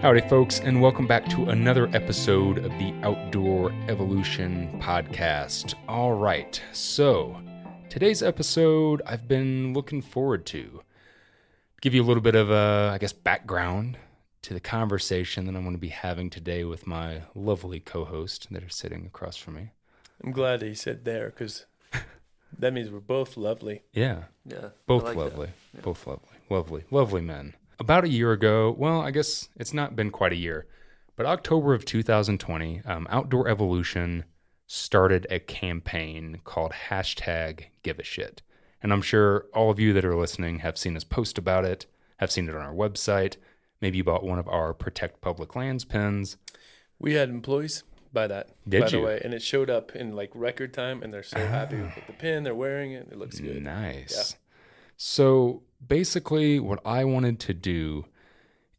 Howdy, folks, and welcome back to another episode of the Outdoor Evolution Podcast. All right, so today's episode I've been looking forward to. Give you a little bit of a, I guess, background to the conversation that I'm going to be having today with my lovely co host that are sitting across from me. I'm glad that he said there because that means we're both lovely. Yeah, Yeah. both like that. lovely. Both lovely. Lovely, lovely men. About a year ago, well, I guess it's not been quite a year, but October of 2020, um, Outdoor Evolution started a campaign called hashtag Give a Shit. And I'm sure all of you that are listening have seen us post about it, have seen it on our website. Maybe you bought one of our Protect Public Lands pins. We had employees buy that, Did by you? the way, and it showed up in like record time, and they're so happy with the pin. They're wearing it. It looks good. Nice. So basically, what I wanted to do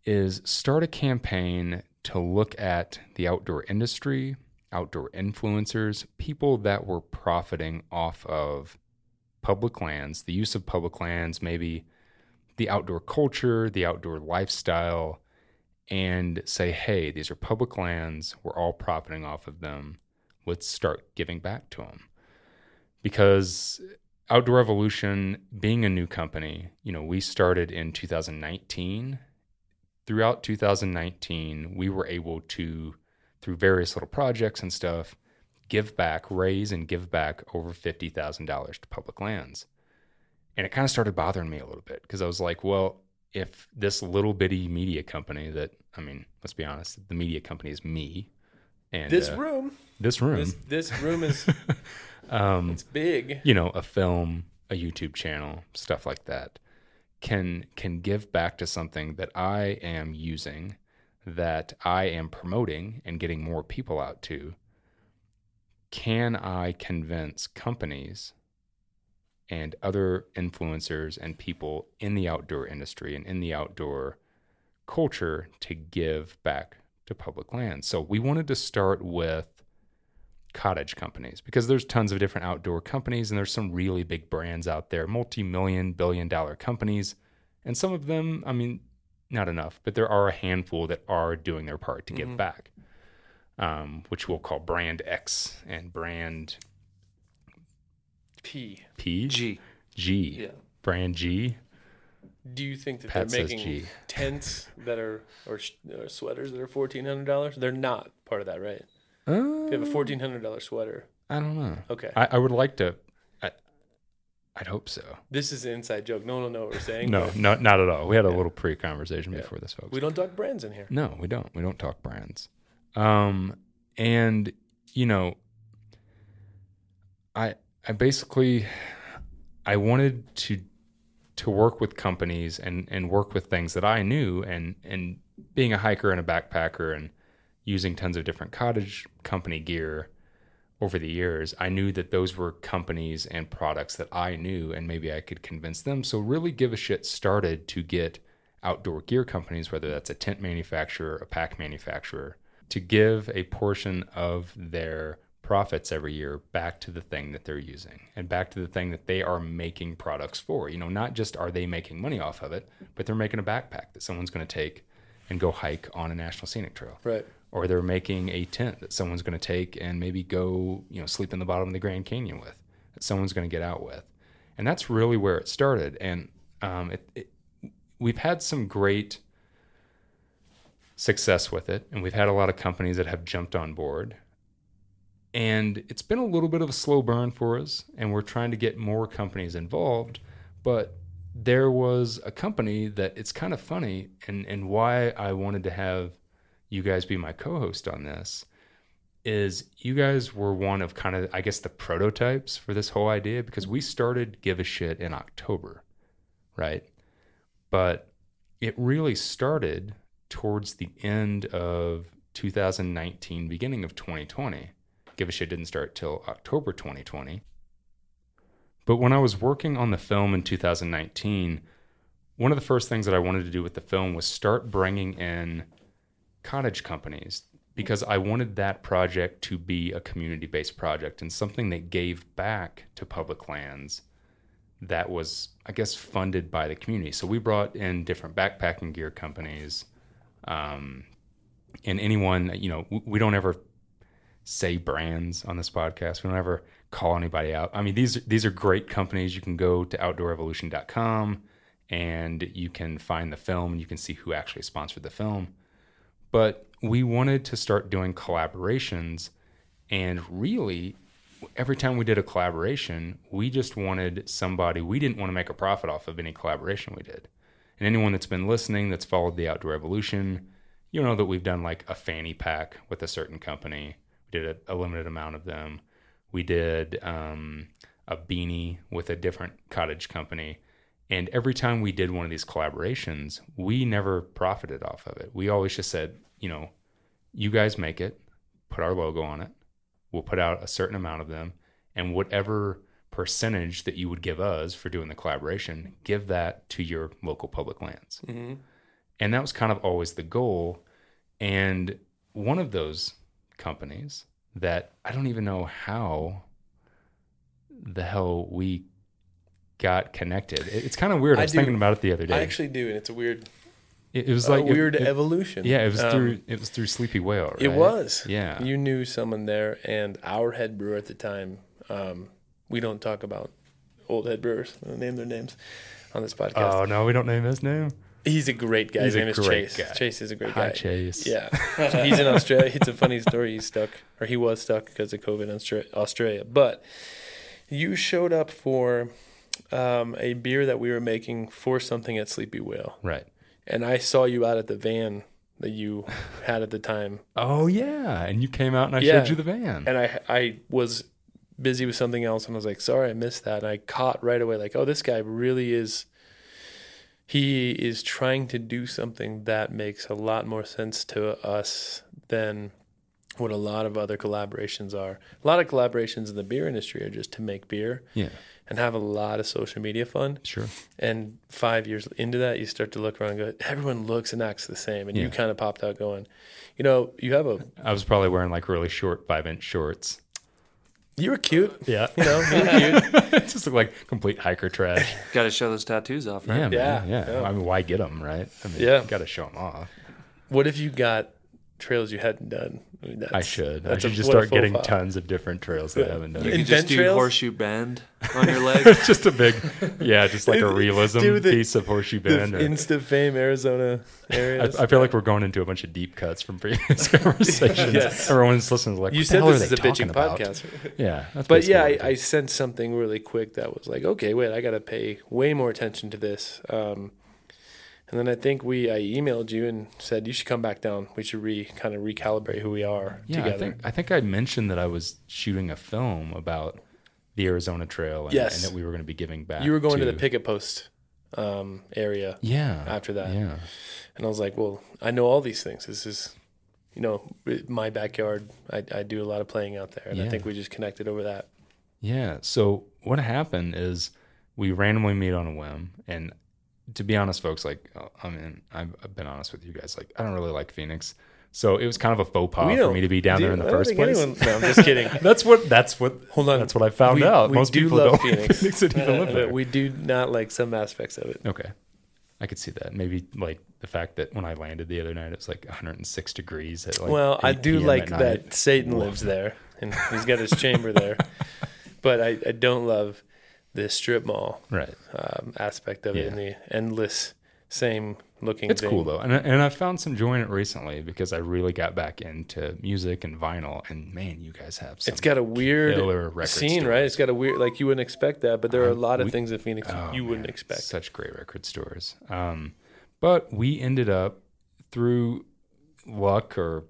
is start a campaign to look at the outdoor industry, outdoor influencers, people that were profiting off of public lands, the use of public lands, maybe the outdoor culture, the outdoor lifestyle, and say, hey, these are public lands. We're all profiting off of them. Let's start giving back to them. Because Outdoor Evolution, being a new company, you know, we started in 2019. Throughout 2019, we were able to, through various little projects and stuff, give back, raise and give back over $50,000 to public lands. And it kind of started bothering me a little bit because I was like, well, if this little bitty media company that, I mean, let's be honest, the media company is me. And This uh, room, this room, this this room is um, it's big. you know a film a youtube channel stuff like that can can give back to something that i am using that i am promoting and getting more people out to can i convince companies and other influencers and people in the outdoor industry and in the outdoor culture to give back to public lands so we wanted to start with cottage companies because there's tons of different outdoor companies and there's some really big brands out there, multi-million, billion dollar companies. And some of them, I mean, not enough, but there are a handful that are doing their part to give back. Um, which we'll call brand X and brand P. P G. G. Yeah. Brand G. Do you think that Pat they're making tents that are or, or sweaters that are fourteen hundred dollars? They're not part of that, right? Uh, you have a fourteen hundred dollar sweater, I don't know. okay. I, I would like to. I, I'd hope so. this is an inside joke. No one will know what we're saying. No, but not not at all. We had a little pre-conversation before this, folks. we don't talk brands in here. No, we don't. We don't talk brands. Um, and you know, I I basically I wanted to to work with companies and and work with things that I knew and and being a hiker and a backpacker and using tons of different cottage company gear over the years, I knew that those were companies and products that I knew and maybe I could convince them. So really give a shit started to get outdoor gear companies, whether that's a tent manufacturer, a pack manufacturer, to give a portion of their profits every year back to the thing that they're using and back to the thing that they are making products for. You know, not just are they making money off of it, but they're making a backpack that someone's going to take and go hike on a national scenic trail Right. Or they're making a tent that someone's going to take and maybe go, you know, sleep in the bottom of the Grand Canyon with, that someone's going to get out with, and that's really where it started. And um, it, it, we've had some great success with it, and we've had a lot of companies that have jumped on board. And it's been a little bit of a slow burn for us, and we're trying to get more companies involved. But there was a company that it's kind of funny, and, and why I wanted to have you guys be my co-host on this is you guys were one of kind of I guess the prototypes for this whole idea because we started give a shit in October, right? But it really started towards the end of 2019, beginning of 2020. Give a shit didn't start till October 2020. But when I was working on the film in 2019, one of the first things that I wanted to do with the film was start bringing in cottage companies because I wanted that project to be a community based project and something that gave back to public lands that was, I guess, funded by the community. So we brought in different backpacking gear companies, Um, and anyone, you know, we, we don't ever say brands on this podcast. We don't ever call anybody out. I mean, these these are great companies. You can go to outdoorevolution.com and you can find the film and you can see who actually sponsored the film. But we wanted to start doing collaborations and really every time we did a collaboration, we just wanted somebody, we didn't want to make a profit off of any collaboration we did. And anyone that's been listening that's followed the outdoor evolution, you know that we've done like a fanny pack with a certain company. We did a, a limited amount of them. We did um, a beanie with a different cottage company. And every time we did one of these collaborations, we never profited off of it. We always just said, you know, you guys make it, put our logo on it. We'll put out a certain amount of them, and whatever percentage that you would give us for doing the collaboration, give that to your local public lands. Mm-hmm. And that was kind of always the goal. And one of those companies that I don't even know how the hell we got connected. It- It's kind of weird. I I was do- thinking about it the other day. I actually do, and it's a weird, it, it was like it- weird it- evolution. yeah, it was Um, through it was through Sleepy Whale. Right? It was. Yeah. You knew someone there, and our head brewer at the time. Um, we don't talk about old head brewers. Name their names on this podcast. Oh no, we don't name his name. He's a great guy. He's His a name is great Chase. guy. Chase is a great Hi guy. Chase. Yeah, he's in Australia. It's a funny story. He's stuck, or he was stuck because of COVID in Australia. But you showed up for um, a beer that we were making for something at Sleepy Whale, Right. and I saw you out at the van that you had at the time, Oh yeah, and you came out and I Yeah. showed you the van. and I I was busy with something else, and I was like, sorry, I missed that. And I caught right away, like, oh, this guy really is. He is trying to do something that makes a lot more sense to us than what a lot of other collaborations are. A lot of collaborations in the beer industry are just to make beer yeah, and have a lot of social media fun. sure. And five years into that, you start to look around and go, everyone looks and acts the same. And you kind of popped out going, you know, you have a, I was probably wearing like really short five inch shorts. you were cute. Yeah, You know, you were cute. just looked like complete hiker trash. Got to show those tattoos off, right? Yeah, man. Yeah, Yeah, yeah. I mean, why get them, right? I mean, Yeah. got to show them off. What if you got trails you hadn't done? I, mean, that's, I should. I that's a- should just start getting file. tons of different trails that I haven't done. could can just do trails? horseshoe bend on your leg. It's just a big, yeah, just like a realism the- piece of horseshoe bend. or- Insta fame Arizona areas. I, I feel like we're going into a bunch of deep cuts from previous conversations. Yes. Everyone's listening to like, you what the said hell this are is a they talking bitching about? podcast. Yeah, that's But yeah, I, it I is. sensed something really quick that was like, okay, wait, I got to pay way more attention to this. Um, and then I think we, I emailed you and said you should come back down. We should re kind of recalibrate who we are yeah, I together. think I think I mentioned that I was shooting a film about the Arizona Trail and, Yes. and that we were going to be giving back. you were going to, the Picketpost um, area, yeah after that. Yeah, and I was like, well, I know all these things. This is, you know, my backyard. I, I do a lot of playing out there, and I think we just connected over that. yeah. So what happened is we randomly meet on a whim, and to be honest, folks, like uh, I mean, I've, been honest with you guys. Like I don't really like Phoenix, so it was kind of a faux pas for me to be down there in the first place. anyone- no, I'm just kidding. That's what. That's what. Hold on. That's what I found We- out. we Most do people love don't Phoenix. Phoenix didn't even live But there. we do not like some aspects of it. Okay. I could see that. Maybe like the fact that when I landed the other night, it was like 106 degrees. At like well, I do like that Satan lives there and he's got his chamber there. But I, I don't love the strip mall Right. um, aspect of it and the endless same looking It's thing. cool though, and I- and I found some joy in it recently because I really got back into music and vinyl. And man, you guys have some. It's got a weird scene, right? It's got a weird, like you wouldn't expect that, but there are a Um, lot of we- things in Phoenix Oh, you wouldn't man, expect. Such great record stores. Um, but we ended up through luck or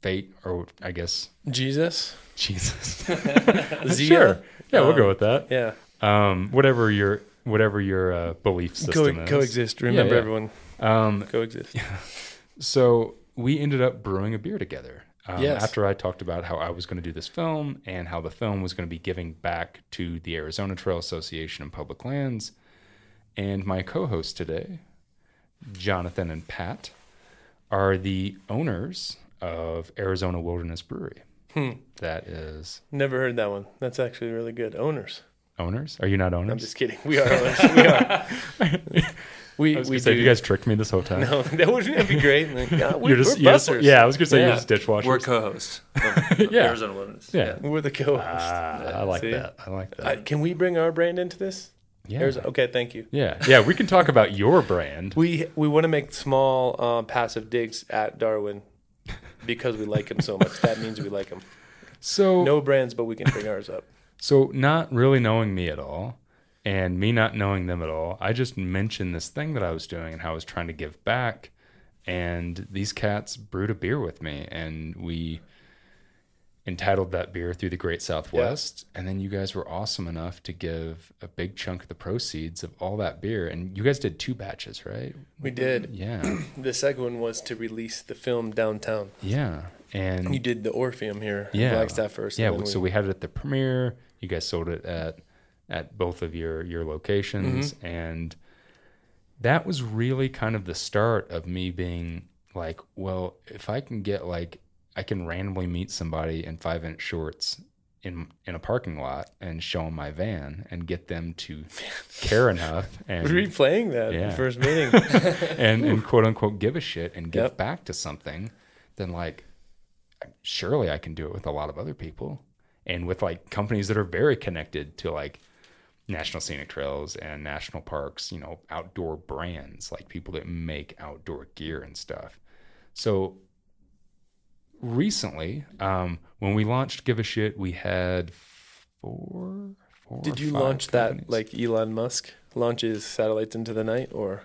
fate, or I guess Jesus, Jesus. Sure. Yeah, we'll Um, go with that. yeah, Um, whatever your whatever your uh, belief system Co- is. coexist. Remember, yeah. everyone, Um, coexist. so we ended up brewing a beer together. Um, Yes. After I talked about how I was going to do this film and how the film was going to be giving back to the Arizona Trail Association and public lands, and my co-host today, Jonathan and Pat, are the owners of Arizona Wilderness Brewery. Hmm. That is Never heard that one. That's actually really good. Owners. Owners. Are you not owners? I'm just kidding. We are owners. we are. We I was we say, do. you guys tricked me this whole time. no, that would that'd be great. Like, yeah, we, you're just, we're you're just- busters. yeah. I was gonna say Yeah. you're just dishwashers. We're co-hosts. Of, of Yeah. Arizona Wilderness. yeah. we're the co-host. Ah, I like See? that. I like that. Uh, can we bring our brand into this? yeah. Arizona- Okay, thank you. yeah. Yeah. We can talk about your brand. We we want to make small uh, passive digs at Darwin because we like him so much. That means we like him. So No brands, but we can bring ours up. So, not really knowing me at all, and me not knowing them at all, I just mentioned this thing that I was doing and how I was trying to give back. And these cats brewed a beer with me, and we entitled that beer through the Great Southwest. And then you guys were awesome enough to give a big chunk of the proceeds of all that beer. And you guys did two batches, right? We did. Yeah. The second one was to release the film downtown. yeah. And You did the Orpheum here, Yeah. Flagstaff first. Yeah, so we had it at the premiere. You guys sold it at at both of your your locations, Mm-hmm. and that was really kind of the start of me being like, well, if I can get like I can randomly meet somebody in five inch shorts in in a parking lot and show them my van and get them to care enough and replaying that Yeah. first meeting. and, and quote unquote give a shit and give Yep. back to something, then like surely I can do it with a lot of other people and with like companies that are very connected to like national scenic trails and national parks, you know, outdoor brands, like people that make outdoor gear and stuff. So recently, um, when we launched Give a Shit, we had four, four Did you launch that like Elon Musk launches satellites into the night, or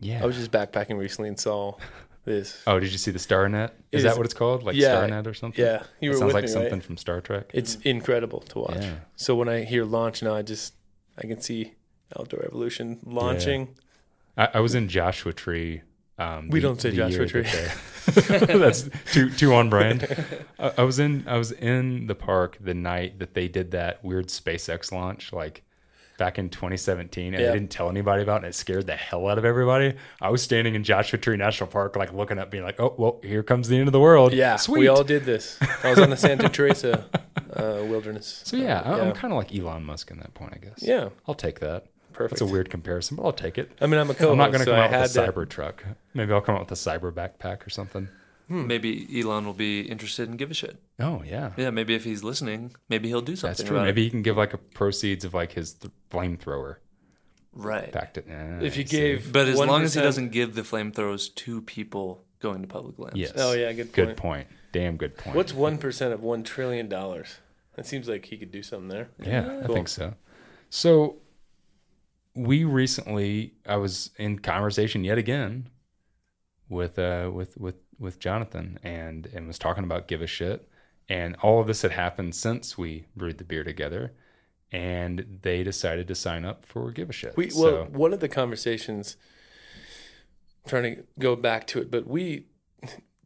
yeah. I was just backpacking recently and saw this. Oh, did you see the StarNet? Is is- that what it's called? Like yeah, StarNet or something? Yeah, you It sounds like me, something right? from Star Trek. It's incredible to watch. Yeah. So when I hear launch now, I just I can see Outdoor Evolution launching. I, I was in Joshua Tree. Um, We the- don't say Joshua Tree. that they- That's too too on brand. I, I was in I was in the park the night that they did that weird SpaceX launch, like back in 2017, and Yeah. I didn't tell anybody about it. and It scared the hell out of everybody. I was standing in Joshua Tree National Park, like looking up, being like, "Oh, well, here comes the end of the world." Yeah, sweet. we all did this. I was on the Santa Teresa uh, wilderness. so yeah, I- yeah. I'm kind of like Elon Musk in that point, I guess. Yeah, I'll take that. perfect. That's a weird comparison, but I'll take it. I mean, I'm a co-host. I'm not going to so come I out with a to- cyber truck. Maybe I'll come out with a cyber backpack or something. Maybe Elon will be interested and give a shit. Oh yeah, Yeah, maybe if he's listening, maybe he'll do something that's true. about Maybe he can give like a proceeds of like his th- flamethrower. Right. back to. eh, If you gave, But as long as he doesn't give the flamethrowers to people going to public lands. yes, Oh yeah, good point. good point. Damn good point. What's one percent of one trillion dollars? That seems like he could do something there. Yeah, I think so. So we recently, I was in conversation yet again with uh with with with Jonathan and and was talking about give a shit, and all of this had happened since we brewed the beer together, and they decided to sign up for give a shit. We so, well, one of the conversations. Trying to go back to it, but we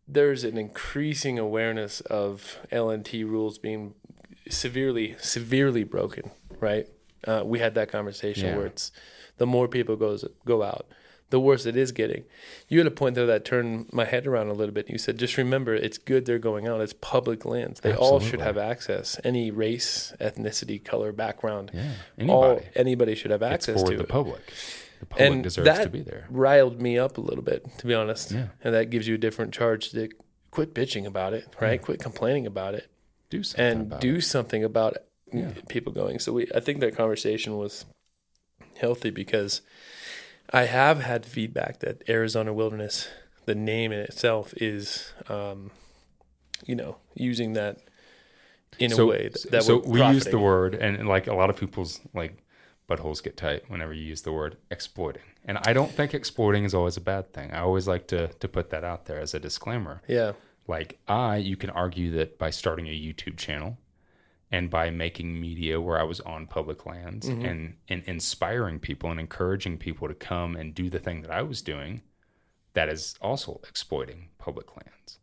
there's an increasing awareness of LNT rules being severely severely broken. Right? Uh, we had that conversation Yeah. where it's the more people goes go out, the worse it is getting. You had a point there that turned my head around a little bit. You said, just remember, it's good they're going out. It's public lands. They all should have access. Any race, ethnicity, color, background, yeah, all anybody. anybody should have access for to the it. public. The public And deserves that to be there. riled me up a little bit, to be honest. Yeah. And that gives you a different charge to quit bitching about it, right? Quit complaining about it Do something and about do it. something about it. Yeah. People going. So we, I think that conversation was healthy because I have had feedback that Arizona Wilderness, the name in itself, is, um, you know, using that in a way that, that so we use the word and, and like a lot of people's like buttholes get tight whenever you use the word exploiting. And i don't think exploiting is always a bad thing. I always like to to put that out there as a disclaimer. Yeah. like i you can argue that by starting a youtube channel and by making media where i was on public lands Mm-hmm. and and inspiring people and encouraging people to come and do the thing that i was doing that is also exploiting public lands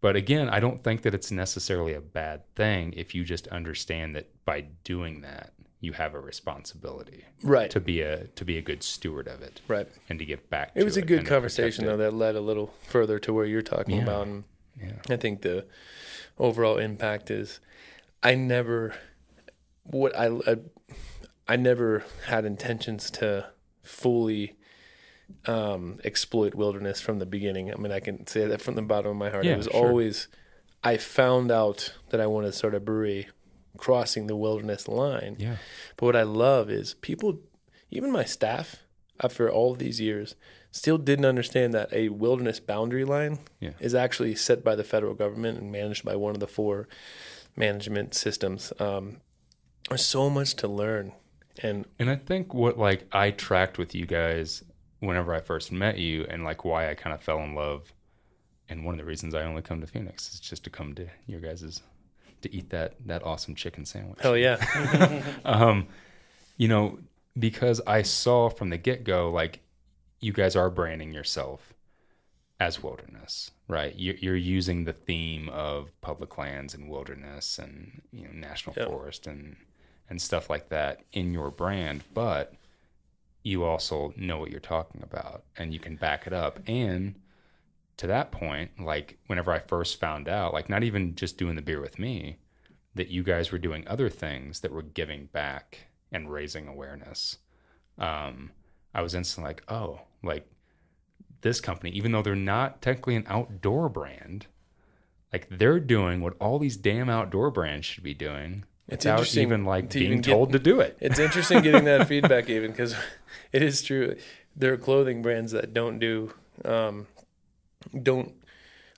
but again, I don't think that it's necessarily a bad thing if you just understand that by doing that, you have a responsibility Right. to be a to be a good steward of it right. and to give back. It was a good conversation though that led a little further to where you're talking Yeah. about, and. Yeah. I think the overall impact is I never what I, I I never had intentions to fully um, exploit wilderness from the beginning. I mean, I can say that from the bottom of my heart. Yeah, it was sure. always, I found out that I wanted to start a brewery crossing the wilderness line. Yeah. But what I love is people, even my staff, after all these years, still didn't understand that a wilderness boundary line Yeah. is actually set by the federal government and managed by one of the four management systems. Um, there's so much to learn. And And I think what like I tracked with you guys whenever I first met you and like why I kind of fell in love and one of the reasons I only come to Phoenix is just to come to your guys's to eat that that awesome chicken sandwich. hell yeah. um, you know, because I saw from the get go, like you guys are branding yourself as wilderness, right? You're, you're using the theme of public lands and wilderness and you know national Yeah. forest and and stuff like that in your brand, but you also know what you're talking about and you can back it up and to that point like whenever i first found out like not even just doing the beer with me that you guys were doing other things that were giving back and raising awareness um i was instantly like oh like this company even though they're not technically an outdoor brand like they're doing what all these damn outdoor brands should be doing It's without interesting even like to being even get- told to do it It's interesting getting that feedback even because it is true. There are clothing brands that don't do um, don't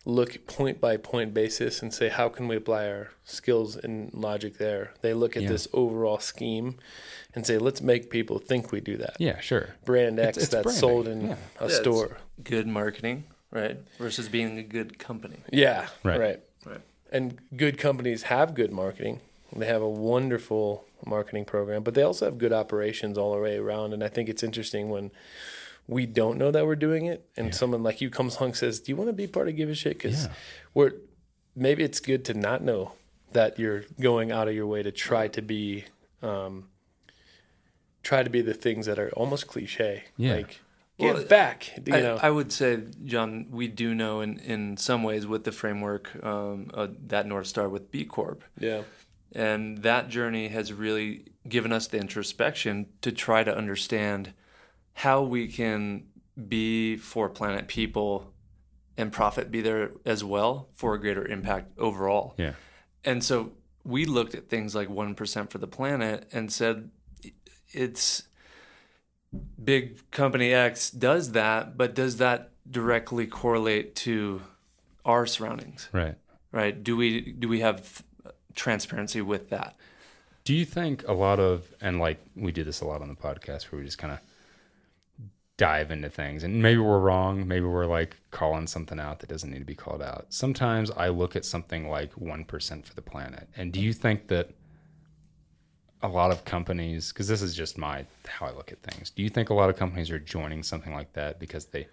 look point by point basis and say how can we apply our skills and logic there. They look at Yeah. this overall scheme and say let's make people think we do that. yeah sure Brand X it's that's branding. sold in Yeah. a Yeah, store. Good marketing, right? Versus being a good company. Yeah, Right. right. Right. And good companies have good marketing. They have a wonderful marketing program, but they also have good operations all the way around. And I think it's interesting when we don't know that we're doing it, and Yeah. someone like you comes along and says, "Do you want to be part of Give a Shit?" Because Yeah. we're maybe it's good to not know that you're going out of your way to try to be, um, try to be the things that are almost cliche, Yeah. like give Well, back. You I, know, I would say, John, we do know in, in some ways with the framework um, uh, that North Star with B Corp. yeah, And that journey has really given us the introspection to try to understand how we can be for planet people and profit be there as well for a greater impact overall. yeah And so we looked at things like 1% for the planet and said it's big company X does that, but does that directly correlate to our surroundings? right Right? Do we do we have transparency with that? Do you think a lot of, and like we do this a lot on the podcast where we just kind of dive into things and maybe we're wrong. Maybe we're like calling something out that doesn't need to be called out. Sometimes I look at something like 1% for the planet. And do you think that a lot of companies, because this is just my, how I look at things, do you think a lot of companies are joining something like that because they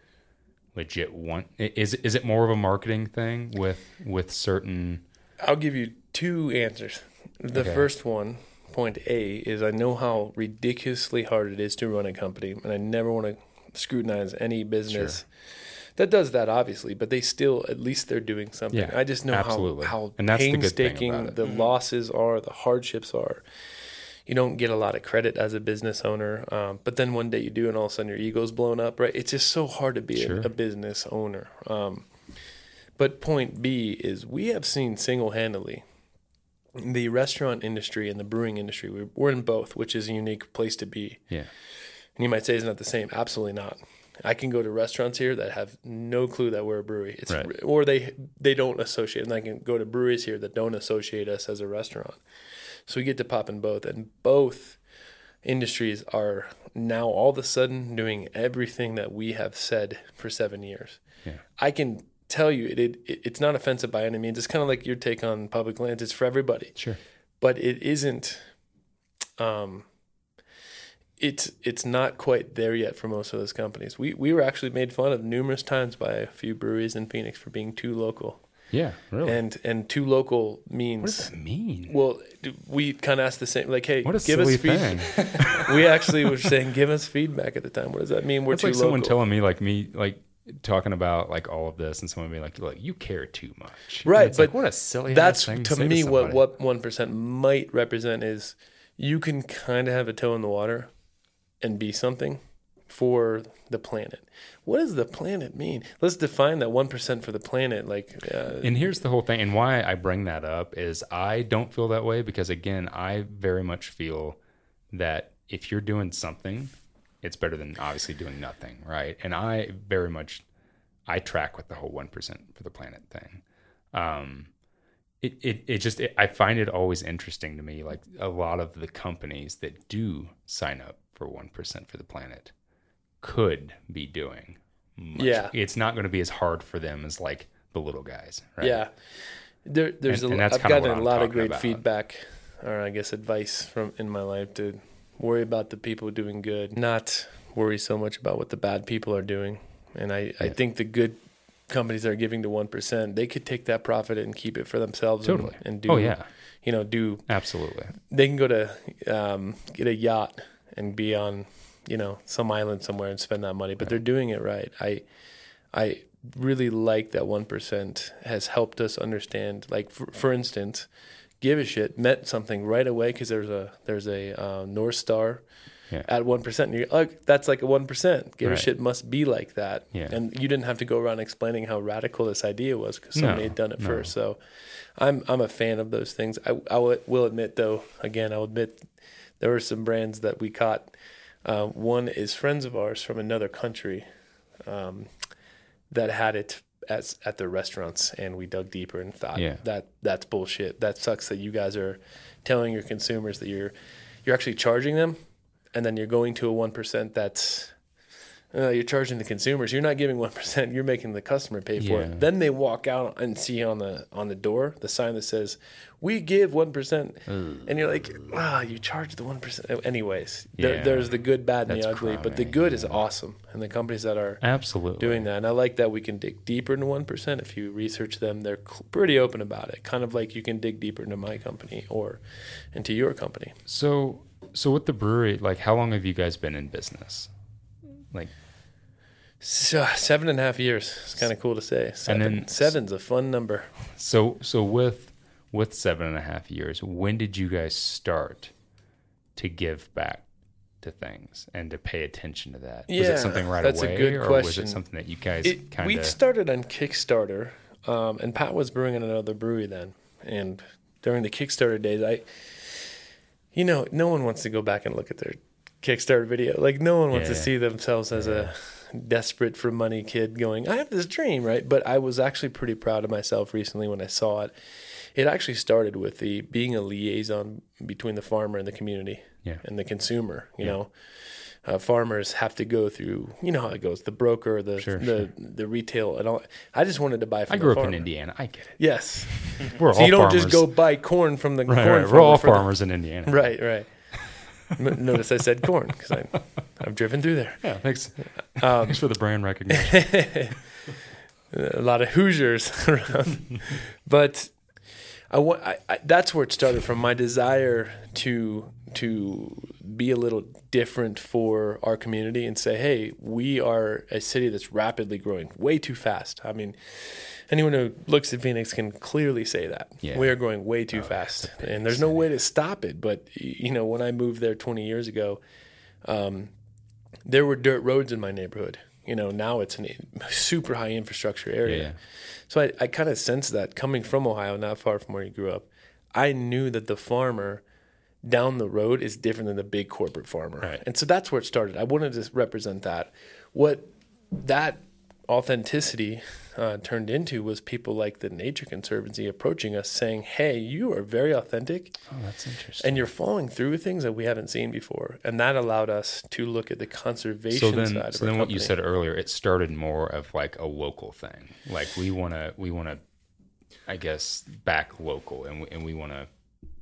legit want, is, is it more of a marketing thing with, with certain, I'll give you two answers. The Okay. first one, point A, is I know how ridiculously hard it is to run a company, and I never want to scrutinize any business that does that, obviously, but they still, at least they're doing something. Yeah, I just know absolutely. how, how And that's the painstaking the mm-hmm. losses are, the hardships are. You don't get a lot of credit as a business owner, um, but then one day you do, and all of a sudden your ego's blown up, right? It's just so hard to be Sure. a, a business owner. Um, but point B is we have seen single handedly the restaurant industry and the brewing industry. We're, we're in both, which is a unique place to be. yeah, And you might say it's not the same. Absolutely not. I can go to restaurants here that have no clue that we're a brewery. It's Right. or they they don't associate. And I can go to breweries here that don't associate us as a restaurant. So we get to pop in both, and both industries are now all of a sudden doing everything that we have said for seven years. Yeah. I can tell you it, it it's not offensive by any means. It's kind of like your take on public lands. It's for everybody sure. but it isn't um it's it's not quite there yet for most of those companies. We we were actually made fun of numerous times by a few breweries in Phoenix for being too local. Yeah, really. And and too local means. what does that mean? well we kind of asked the same like hey What a give silly us feedback. thing. we actually were saying give us feedback at the time. What does that mean? We're It's too like local. someone telling me, like me, like talking about like all of this, and someone being like, "Look, you care too much." Right, it's like, but what a silly. that's thing to say me what what one percent might represent is you can kind of have a toe in the water and be something for the planet. What does the planet mean? Let's define that 1% for the planet. Like, uh, And here's the whole thing, and why I bring that up is I don't feel that way because again, I very much feel that if you're doing something, it's better than obviously doing nothing, right? And I very much I track with the whole one percent for the planet thing. Um, it it it just it, I find it always interesting to me, like a lot of the companies that do sign up for one percent for the planet could be doing. Much. Yeah. it's not going to be as hard for them as like the little guys, right? yeah. There, there's and, a, and I've gotten a lot of great about. feedback, or I guess advice from in my life to worry about the people doing good, not worry so much about what the bad people are doing. And I, I think the good companies that are giving to one percent, they could take that profit and keep it for themselves and- Totally. and, do Oh yeah, you know do absolutely. they can go to um, get a yacht and be on you know some island somewhere and spend that money but they're doing it right i i really like that 1% has helped us understand like for, for instance give a shit meant something right away because there's a there's a uh, north star Yeah. at 1% and you're like that's like a 1% give Right. a shit must be like that Yeah. and you didn't have to go around explaining how radical this idea was because somebody No, had done it no. first so I'm I'm a fan of those things. I I will admit though, again, I'll admit there were some brands that we caught. Uh, one is friends of ours from another country um, that had it at at their restaurants, and we dug deeper and thought Yeah. that that's bullshit. That sucks that you guys are telling your consumers that you're you're actually charging them, and then you're going to a one percent that's uh, you're charging the consumers. You're not giving one percent. You're making the customer pay for Yeah. it. Then they walk out and see on the on the door the sign that says, "We give one percent," and you're like, "Ah, you charge the one percent." Anyways, there, there's the good, bad, and the That's ugly. But the crummy, good is awesome, and the companies that are Absolutely. doing that, and I like that we can dig deeper into one percent. If you research them, they're pretty open about it. Kind of like you can dig deeper into my company or into your company. So, so with the brewery, like, how long have you guys been in business? Like, So, seven and a half years. It's kind of cool to say. Seven. then- seven's a fun number. so, so with with seven and a half years, when did you guys start to give back to things and to pay attention to that? was it something right that's a away, good or was it something that you guys kind we of? started on Kickstarter, um, and Pat was brewing in another brewery then. And during the Kickstarter days, I, you know, no one wants to go back and look at their Kickstarter video. Like, no one wants to see themselves as a desperate for money kid going, I have this dream, right? But I was actually pretty proud of myself recently when I saw it. It actually started with the being a liaison between the farmer and the community Yeah. and the consumer. You Yeah. know, uh, farmers have to go through. You know how it goes: the broker, the Sure, the the retail, and all. I just wanted to buy from. I grew up farmer. in Indiana. I get it. Yes, We're so all you don't farmers. just go buy corn from the Right, corn right. We're all farmer for the- farmers in Indiana. right, right. Notice I said corn because I I've driven through there. Yeah. Thanks. Um, thanks for the brand recognition. a lot of Hoosiers around. but I, wa- I, I that's where it started from my desire to to be a little different for our community and say, hey, we are a city that's rapidly growing way too fast. I mean, anyone who looks at Phoenix can clearly say that Yeah. we are growing way too fast, and there's no way to stop it. But you know, when I moved there 20 years ago, um, there were dirt roads in my neighborhood. You know, now it's a super high infrastructure area. Yeah. So I, I kind of sense that coming from Ohio, not far from where you grew up. I knew that the farmer down the road is different than the big corporate farmer. Right. And so that's where it started. I wanted to represent that. What that authenticity uh, turned into was people like the Nature Conservancy approaching us saying, Hey, you are very authentic oh, that's interesting. and you're following through with things that we haven't seen before. And that allowed us to look at the conservation so then, side of it. so then what you said earlier, it started more of like a local thing. Like we want to, we want to, I guess, back local, and we, and we want to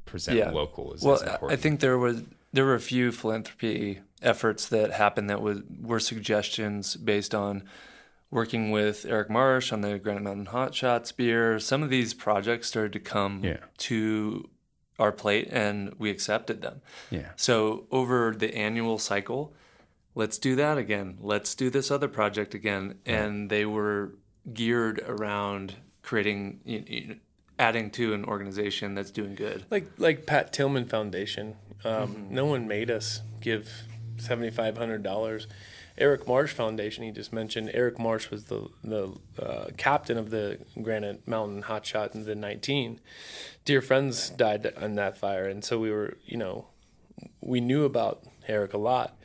present Yeah. local as, Well, I- think there was there were a few philanthropy efforts that happened that was were suggestions based on working with Eric Marsh on the Granite Mountain Hot Shots beer. Some of these projects started to come Yeah. to our plate, and we accepted them. yeah, So over the annual cycle, let's do that again. Let's do this other project again, and they were geared around creating, you adding to an organization that's doing good. like like Pat Tillman Foundation. Um, Mm-hmm. No one made us give seventy five hundred dollars, Eric Marsh Foundation, he just mentioned. Eric Marsh was the the uh, captain of the Granite Mountain Hotshot in the 19. Dear friends died in that fire, and so we were, you know, we knew about Eric a lot,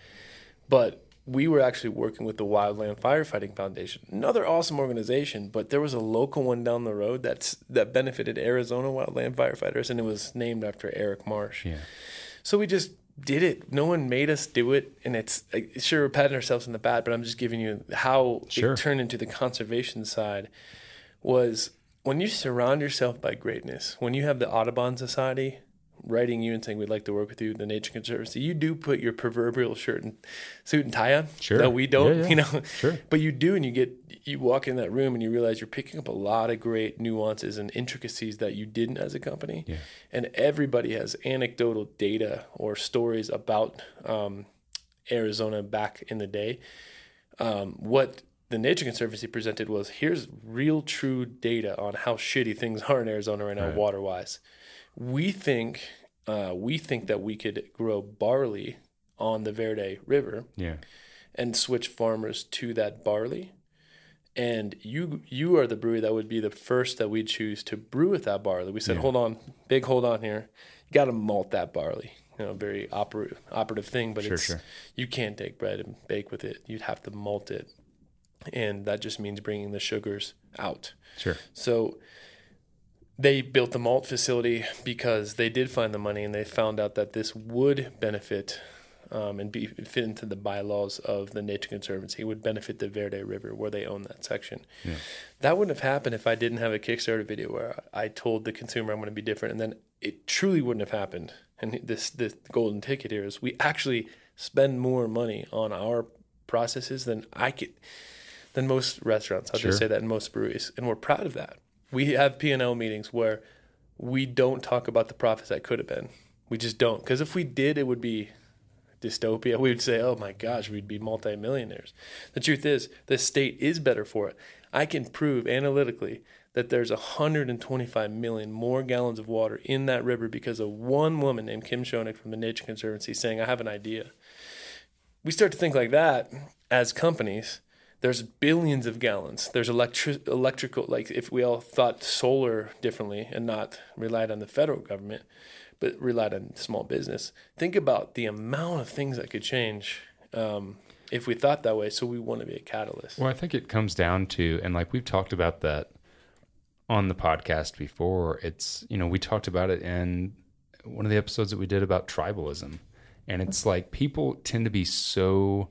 but we were actually working with the Wildland Firefighting Foundation, another awesome organization. But there was a local one down the road that's that benefited Arizona wildland firefighters, and it was named after Eric Marsh. Yeah. So we just did it. No one made us do it, and it's sure we're patting ourselves in the back, but I'm just giving you how Sure. it turned into the conservation side. Was when you surround yourself by greatness, when you have the Audubon Society writing you and saying we'd like to work with you, the Nature Conservancy, you do put your proverbial shirt and suit and tie on. Sure. No, we don't. Yeah, yeah. You know. Sure. But you do, and you get you walk in that room and you realize you're picking up a lot of great nuances and intricacies that you didn't as a company. Yeah. And everybody has anecdotal data or stories about um, Arizona back in the day. Um, what the Nature Conservancy presented was here's real, true data on how shitty things are in Arizona right now, Right. water wise. We think uh, we think that we could grow barley on the Verde River Yeah. and switch farmers to that barley. And you you are the brewery that would be the first that we'd choose to brew with that barley. We said, Yeah. hold on, big hold on here. You got to malt that barley. You know, very oper- operative thing, but Sure, it's sure. you can't take bread and bake with it. You'd have to malt it, and that just means bringing the sugars out. Sure. So they built the malt facility because they did find the money and they found out that this would benefit um, and be fit into the bylaws of the Nature Conservancy. It would benefit the Verde River where they own that section. Yeah. That wouldn't have happened if I didn't have a Kickstarter video where I told the consumer I'm going to be different, and then it truly wouldn't have happened. And this this golden ticket here is we actually spend more money on our processes than I could than most restaurants. I'll Sure. just say that in most breweries, and we're proud of that. We have P and L meetings where we don't talk about the profits that could have been. We just don't, because if we did, it would be dystopia. We would say, "Oh my gosh, we'd be multimillionaires." The truth is, the state is better for it. I can prove analytically that there's 125 million more gallons of water in that river because of one woman named Kim Schonek from the Nature Conservancy saying, "I have an idea." We start to think like that as companies. There's billions of gallons. There's electric, electrical, like if we all thought solar differently and not relied on the federal government, but relied on small business. Think about the amount of things that could change um, if we thought that way. So we want to be a catalyst. Well, I think it comes down to, and like we've talked about that on the podcast before. It's, you know, we talked about it in one of the episodes that we did about tribalism. And it's like people tend to be so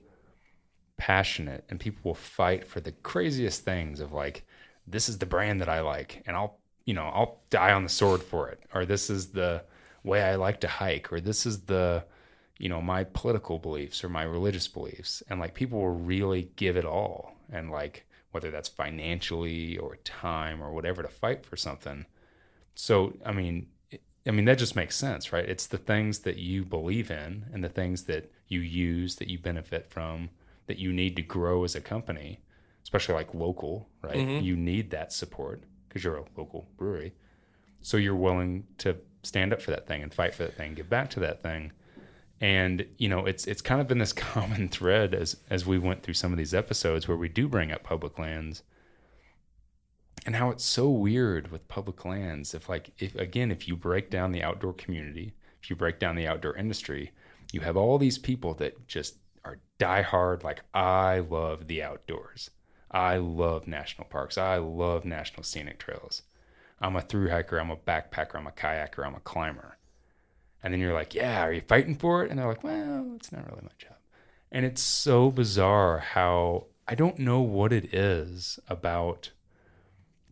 passionate and people will fight for the craziest things of like, this is the brand that I like and I'll, you know, I'll die on the sword for it. Or this is the way I like to hike. Or this is the, you know, my political beliefs or my religious beliefs. And like people will really give it all. And like, whether that's financially or time or whatever to fight for something. So, I mean, I mean, that just makes sense, right? It's the things that you believe in and the things that you use that you benefit from that you need to grow as a company, especially like local, right? Mm-hmm. You need that support because you're a local brewery. So you're willing to stand up for that thing and fight for that thing, give back to that thing. And you know, it's it's kind of been this common thread as as we went through some of these episodes where we do bring up public lands and how it's so weird with public lands. If like if again, if you break down the outdoor community, if you break down the outdoor industry, you have all these people that just are diehard, like I love the outdoors. I love national parks. I love national scenic trails. I'm a through hiker, I'm a backpacker, I'm a kayaker, I'm a climber. And then you're like, yeah, are you fighting for it? And they're like, well, it's not really my job. And it's so bizarre how I don't know what it is about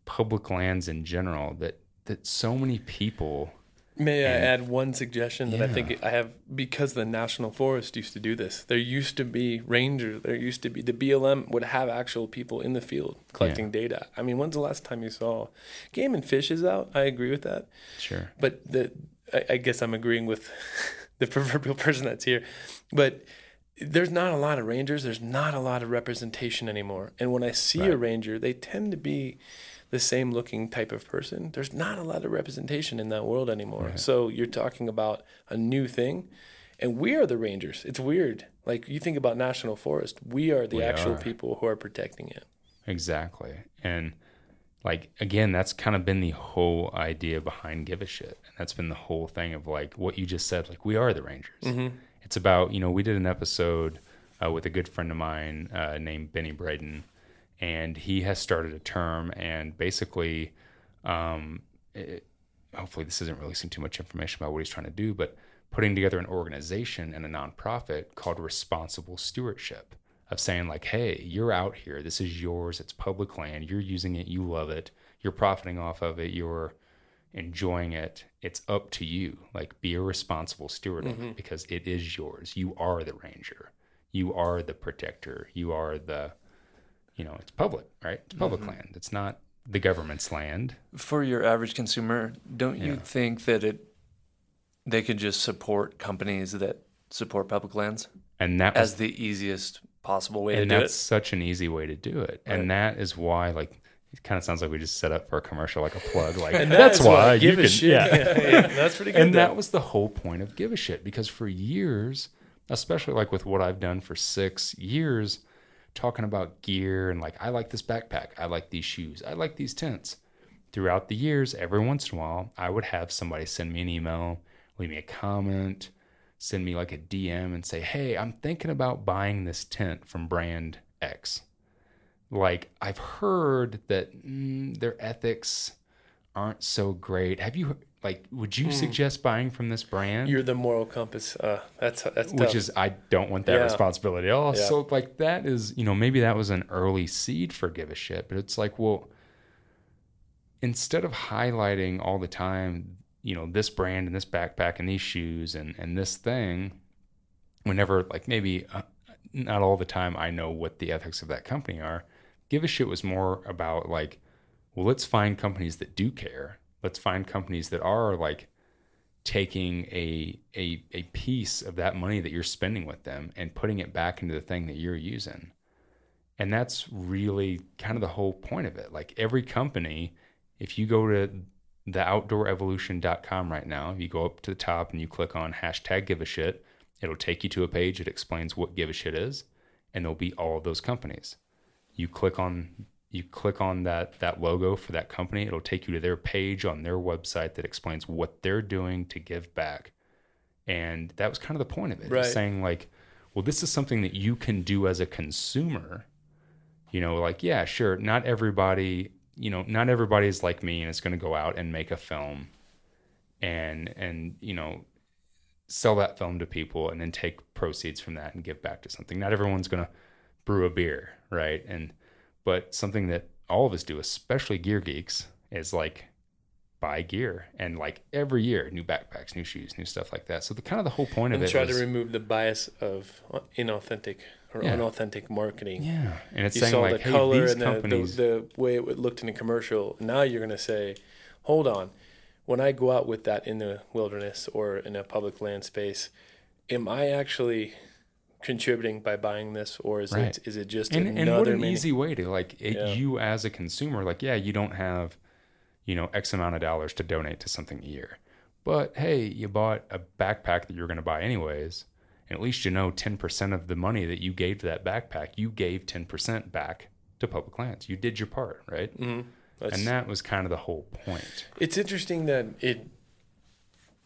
public lands in general that that so many people May I add one suggestion that I think I have because the National Forest used to do this. There used to be rangers. There used to be the BLM would have actual people in the field collecting data. I mean, when's the last time you saw game and fish is out? I agree with that, sure but the I, I guess I'm agreeing with the proverbial person that's here, but. There's not a lot of rangers. There's not a lot of representation anymore. And when I see a ranger, they tend to be the same looking type of person. There's not a lot of representation in that world anymore. Right. So you're talking about a new thing. and we are the rangers. It's weird. Like you think about national forest, we are the We actual are. people who are protecting it. Exactly. And like again, that's kind of been the whole idea behind Give a Shit. And that's been the whole thing of like what you just said, like we are the Rangers. It's about, you know, we did an episode uh, with a good friend of mine uh, named Benny Braden, and he has started a term and basically um it, hopefully this isn't releasing too much information about what he's trying to do, but putting together an organization and a nonprofit called responsible stewardship of saying like, hey, you're out here, this is yours, it's public land, you're using it, you love it, you're profiting off of it, you're enjoying it. It's up to you. Like be a responsible steward of it because it is yours. You are the ranger. You are the protector. You are the you know, it's public, right? It's public mm-hmm. land. It's not the government's land. For your average consumer, don't you Yeah. think that it they could just support companies that support public lands And that was as the easiest possible way and to do that's it? such an easy way to do it Right. and that is why like it kind of sounds like we just set up for a commercial like a plug like And that's that is why you give a can shit. yeah that's pretty good. and though. that was the whole point of give a shit because for years especially like with what i've done for six years talking about gear and like i like this backpack. I like these shoes. I like these tents. Throughout the years every once in a while i would have somebody send me an email leave me a comment send me like a dm and say hey i'm thinking about buying this tent from brand x. Like i've heard that mm, their ethics aren't so great. Have you like would you suggest buying from this brand You're the moral compass. Uh, that's that's which tough. is I don't want that Yeah. responsibility at all. Yeah. So like that is you know maybe that was an early seed for give a shit, but it's like well, instead of highlighting all the time, you know this brand and this backpack and these shoes and and this thing, whenever like maybe uh, not all the time I know what the ethics of that company are. Give a shit was more about like, well, let's find companies that do care. Let's find companies that are like taking a a a piece of that money that you're spending with them and putting it back into the thing that you're using. And that's really kind of the whole point of it. Like every company, if you go to the outdoorevolution.com right now, you go up to the top and you click on hashtag give a shit, it'll take you to a page that explains what give a shit is, and there'll be all of those companies. You click on you click on that that logo for that company, it'll take you to their page on their website that explains what they're doing to give back. And that was kind of the point of it. Right. Saying like, well, this is something that you can do as a consumer. You know, like, yeah, sure, not everybody, you know, not everybody is like me and is going to go out and make a film and and, you know, sell that film to people and then take proceeds from that and give back to something. Not everyone's going to brew a beer, right? And but something that all of us do, especially gear geeks, is like buy gear and like every year new backpacks, new shoes, new stuff like that. So the kind of the whole point of and it try was, to remove the bias of inauthentic or Yeah. unauthentic marketing. yeah, and it's You saying saw like, the hey, color these and the, companies, the, the way it looked in a commercial. Now you're going to say, hold on. When I go out with that in the wilderness or in a public land space, am I actually contributing by buying this or is Right. it is it just and, and what an mini- easy way to like it, Yeah. you as a consumer like yeah you don't have you know x amount of dollars to donate to something a year but hey you bought a backpack that you're going to buy anyways and at least you know 10% of the money that you gave to that backpack you gave 10% back to public lands you did your part right Mhm. And that was kind of the whole point It's interesting that it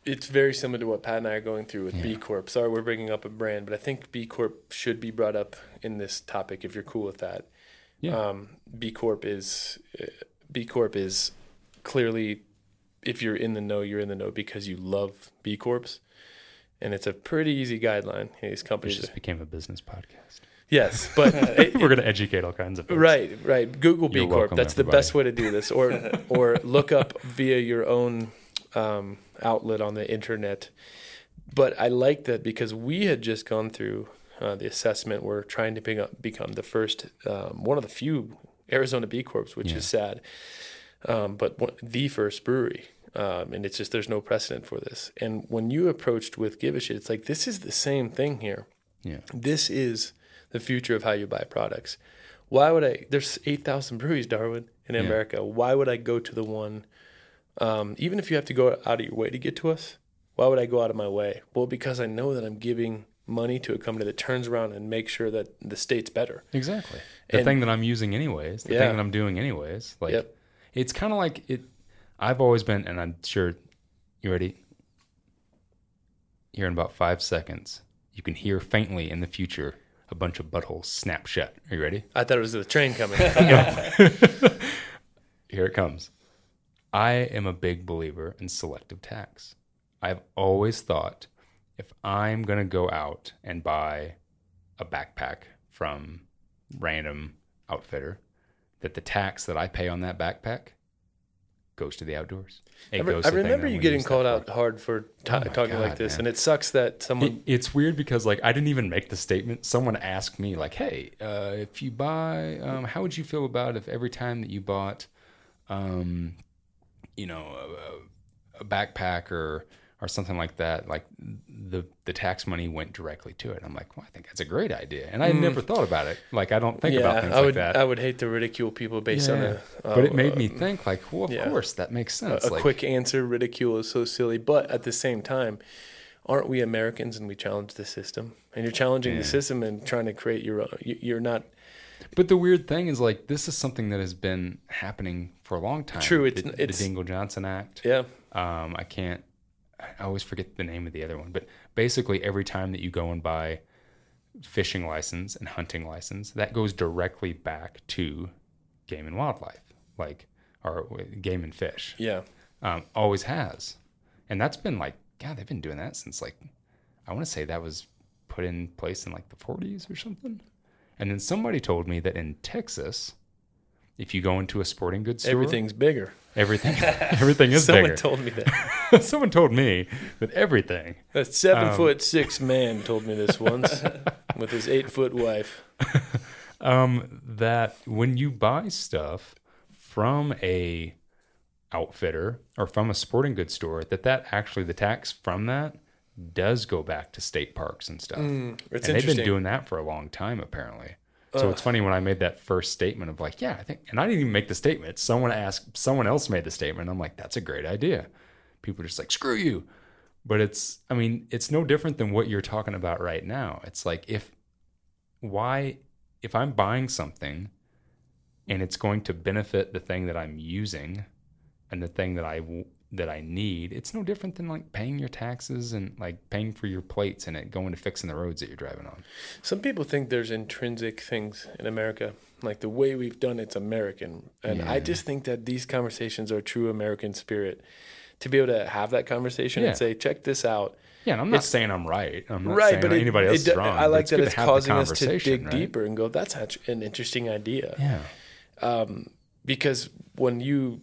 it's very similar to what Pat and I are going through with B Corp. Sorry, we're bringing up a brand, but I think B Corp should be brought up in this topic if you're cool with that. Yeah. Um, B Corp is uh, B Corp is clearly if you're in the know, you're in the know because you love B Corps, and it's a pretty easy guideline. These companies, just became a business podcast yes, but it- we're going to educate all kinds of folks. Right, right. Google B Corp. That's the best way to do this, or or look up via your own um, outlet on the internet. But I like that because we had just gone through uh, the assessment. We're trying to pick up, become the first, um, one of the few Arizona B Corps, which Yeah. is sad, um, but one, the first brewery. Um, and it's just there's no precedent for this. And when you approached with Give a Shit, it's like this is the same thing here yeah this is the future of how you buy products. Why would I? There's eight thousand breweries, Darwin, in Yeah. America. Why would I go to the one? Um, even if you have to go out of your way to get to us, why would I go out of my way? Well, because I know that I'm giving money to a company that turns around and makes sure that the state's better. Exactly. The And- thing that I'm using anyways, the Yeah. thing that I'm doing anyways. Like Yep. it's kind of like it I've always been and I'm sure you ready? Here in about 5 seconds, you can hear faintly in the future a bunch of buttholes snap shut. Are you ready? I thought it was the train coming. Here it comes. I am a big believer in selective tax. I've always thought if I'm going to go out and buy a backpack from random outfitter, that the tax that I pay on that backpack goes to the outdoors. It I, re- I remember you getting called for. out hard for ta Oh talking like this, man. and it sucks that It, someone. it's weird because like I didn't even make the statement. Someone asked me like, "Hey, uh, if you buy, um, how would you feel about if every time that you bought, um, you know, a, a backpack or or something like that, like the the tax money went directly to it?" I'm like, "Well, I think that's a great idea," and I had never thought about it. Like I don't think Mm. yeah, about things I like that. I would hate to ridicule people based on Yeah. a. but it made uh, me think like, well, of yeah. course that makes a, sense. a like, quick answer. Ridicule is so silly, but at the same time, aren't we Americans and we challenge the system? And you're challenging Yeah. the system and trying to create your own. you- You're not. But the weird thing is, like, this is something that has been happening for a long time. True, it's- the, it's- the Dingell Johnson Act. Yeah. Um, I can't. I always forget the name of the other one, but basically, every time that you go and buy fishing license and hunting license, that goes directly back to game and wildlife, like or game and fish. Yeah. Um, always has, and that's been like, God, they've been doing that since like, I want to say that was put in place in like the 40s or something. And then somebody told me that in Texas, if you go into a sporting goods store, Everything's bigger. everything, everything is Someone bigger. told me that. Someone told me that everything. A seven Um, foot six man told me this once with his eight foot wife. Um, that when you buy stuff from a outfitter or from a sporting goods store, that that actually the tax from that does go back to state parks and stuff. It's and they've been doing that for a long time, apparently. So it's funny when I made that first statement of like, yeah, I think, and I didn't even make the statement. Someone asked, someone else made the statement. I'm like, that's a great idea. People are just like, screw you. But it's, I mean, it's no different than what you're talking about right now. It's like, if, why, if I'm buying something and it's going to benefit the thing that I'm using and the thing that I, that I need, it's no different than like paying your taxes and like paying for your plates and it going to fixing the roads that you're driving on. Some people think there's intrinsic things in America, like the way we've done it's American. And I just think that these conversations are true American spirit. To be able to have that conversation Yeah. and say, check this out. Yeah, and I'm not It's- saying I'm right. I'm not right, saying but it, anybody else it, is wrong. I like that it's have the causing us to dig right? deeper and go, that's an interesting idea. Yeah, um, because when you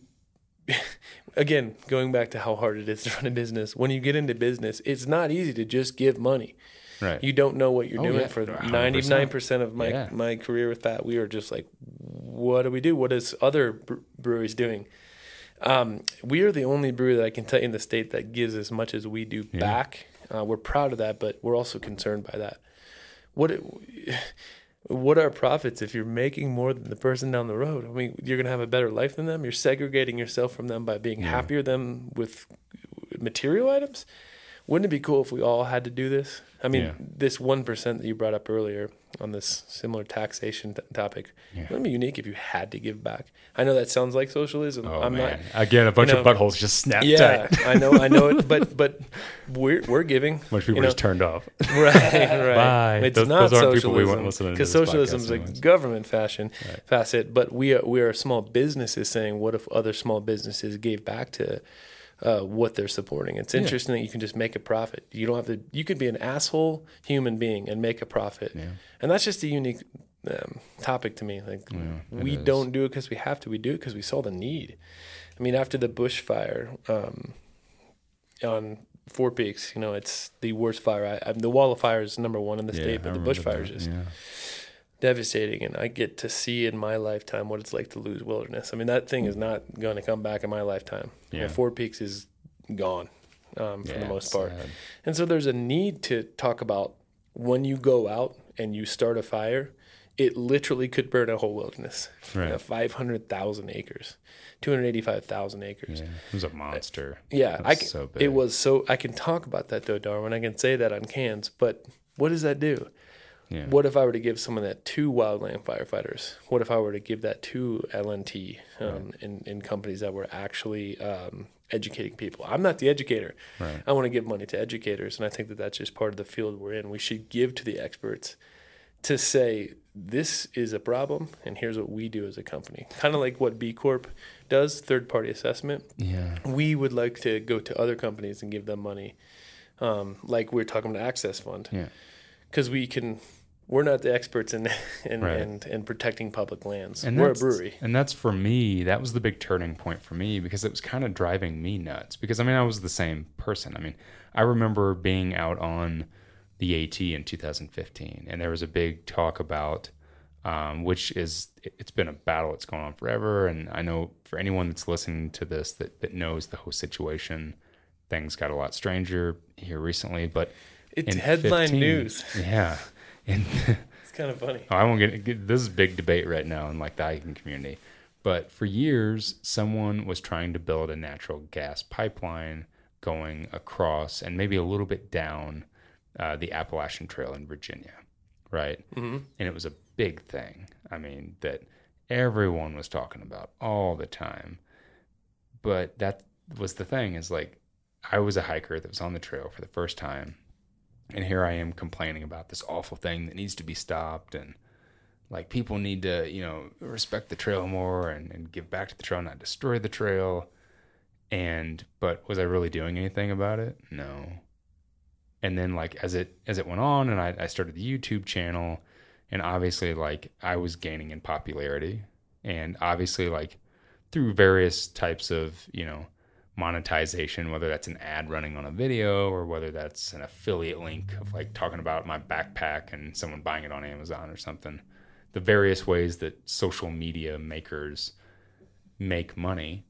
again going back to how hard it is to run a business when you get into business it's not easy to just give money right. you don't know what you're Oh, doing yeah. for 99% of my Yeah. my career with that we were just like what do we do what is other breweries doing um, we are the only brewery that I can tell you in the state that gives as much as we do Yeah. back. Uh, we're proud of that, but we're also concerned by that. What what are profits if you're making more than the person down the road? I mean, you're gonna have a better life than them. You're segregating yourself from them by being Yeah. happier than with material items. Wouldn't it be cool if we all had to do this? I mean, Yeah. this one percent that you brought up earlier on this similar taxation t- topic. Yeah. Wouldn't it be unique if you had to give back? I know that sounds like socialism. Oh I'm man! not. Again, a bunch you of buttholes just snapped Yeah, tight. I know, I know it, but but we're we're giving. A bunch of people you know, just turned off. right, right. Bye. It's Those- not those aren't people we socialism want listening to because socialism is a anyways. government fashion Right. facet, but we are we are small businesses saying, what if other small businesses gave back to uh, what they're supporting? It's Yeah. interesting that you can just make a profit. You don't have to. You could be an asshole human being and make a profit, Yeah. and that's just a unique um, topic to me. Like Yeah, we is. don't do it because we have to. We do it because we saw the need. I mean, after the Bush Fire um, on Four Peaks, you know, it's the worst fire. I, I the Wallow Fire is number one in the Yeah, state, I but the Bush Fire is just Yeah. Devastating. And I get to see in my lifetime what it's like to lose wilderness. I mean, that thing is mm. not going to come back in my lifetime. Yeah. Four Peaks is gone um, for the most part. sad. And so there's a need to talk about when you go out and you start a fire, it literally could burn a whole wilderness. Right. Uh, you know, 500,000 acres, 285,000 acres. Yeah, it was a monster. Uh, yeah, I can, so big. it was so I can talk about that though, Darwin. I can say that on cans, but what does that do? Yeah. What if I were to give someone that to wildland firefighters? What if I were to give that to LNT um, in, in companies that were actually um, educating people? I'm not the educator. Right. I want to give money to educators, and I think that that's just part of the field we're in. We should give to the experts to say this is a problem, and here's what we do as a company. Kind of like what B Corp does, third party assessment Yeah. we would like to go to other companies and give them money, um, like we're talking about Access Fund, Yeah. because we can. We're not the experts in in, Right. in, in protecting public lands. And we're a brewery. And that's for me, that was the big turning point for me because it was kind of driving me nuts. Because I mean, I was the same person. I mean, I remember being out on the AT in 2015, and there was a big talk about, um, which is, it's been a battle that's going on forever. And I know for anyone that's listening to this that, that knows the whole situation, things got a lot stranger here recently. But It's in headline 15 news. Yeah. And It's kind of funny. Oh, I won't get, get this is a big debate right now in like the hiking community. But for years, someone was trying to build a natural gas pipeline going across and maybe a little bit down uh, the Appalachian Trail in Virginia, right? hmm And it was a big thing. I mean, that everyone was talking about all the time. But that was the thing is like, I was a hiker that was on the trail for the first time. And here I am complaining about this awful thing that needs to be stopped. And like, people need to, you know, respect the trail more and, and give back to the trail, not destroy the trail. And, but was I really doing anything about it? No. And then like as it as it went on and I, I started the YouTube channel and obviously like I was gaining in popularity and obviously like through various types of you know monetization whether that's an ad running on a video or whether that's an affiliate link of like talking about my backpack and someone buying it on Amazon or something the various ways that social media makers make money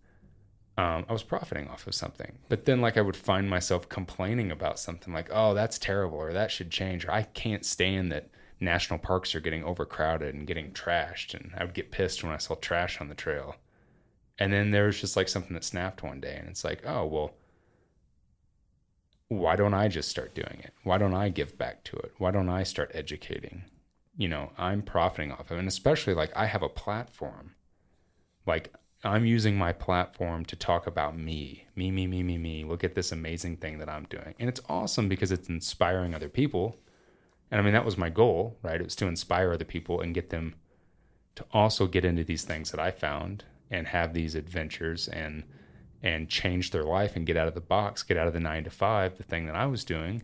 um, I was profiting off of something. But then, like, I would find myself complaining about something like, oh, that's terrible, or that should change, or I can't stand that national parks are getting overcrowded and getting trashed. And I would get pissed when I saw trash on the trail. And then there was just like something that snapped one day, and it's like, oh, well, why don't I just start doing it? Why don't I give back to it? Why don't I start educating? You know, I'm profiting off of it. And especially like I have a platform. Like I'm using my platform to talk about me, me, me, me, me, me. Look at this amazing thing that I'm doing. And it's awesome because it's inspiring other people. And I mean, that was my goal, right? It was to inspire other people and get them to also get into these things that I found and have these adventures and and change their life and get out of the box, get out of the nine to five, the thing that I was doing,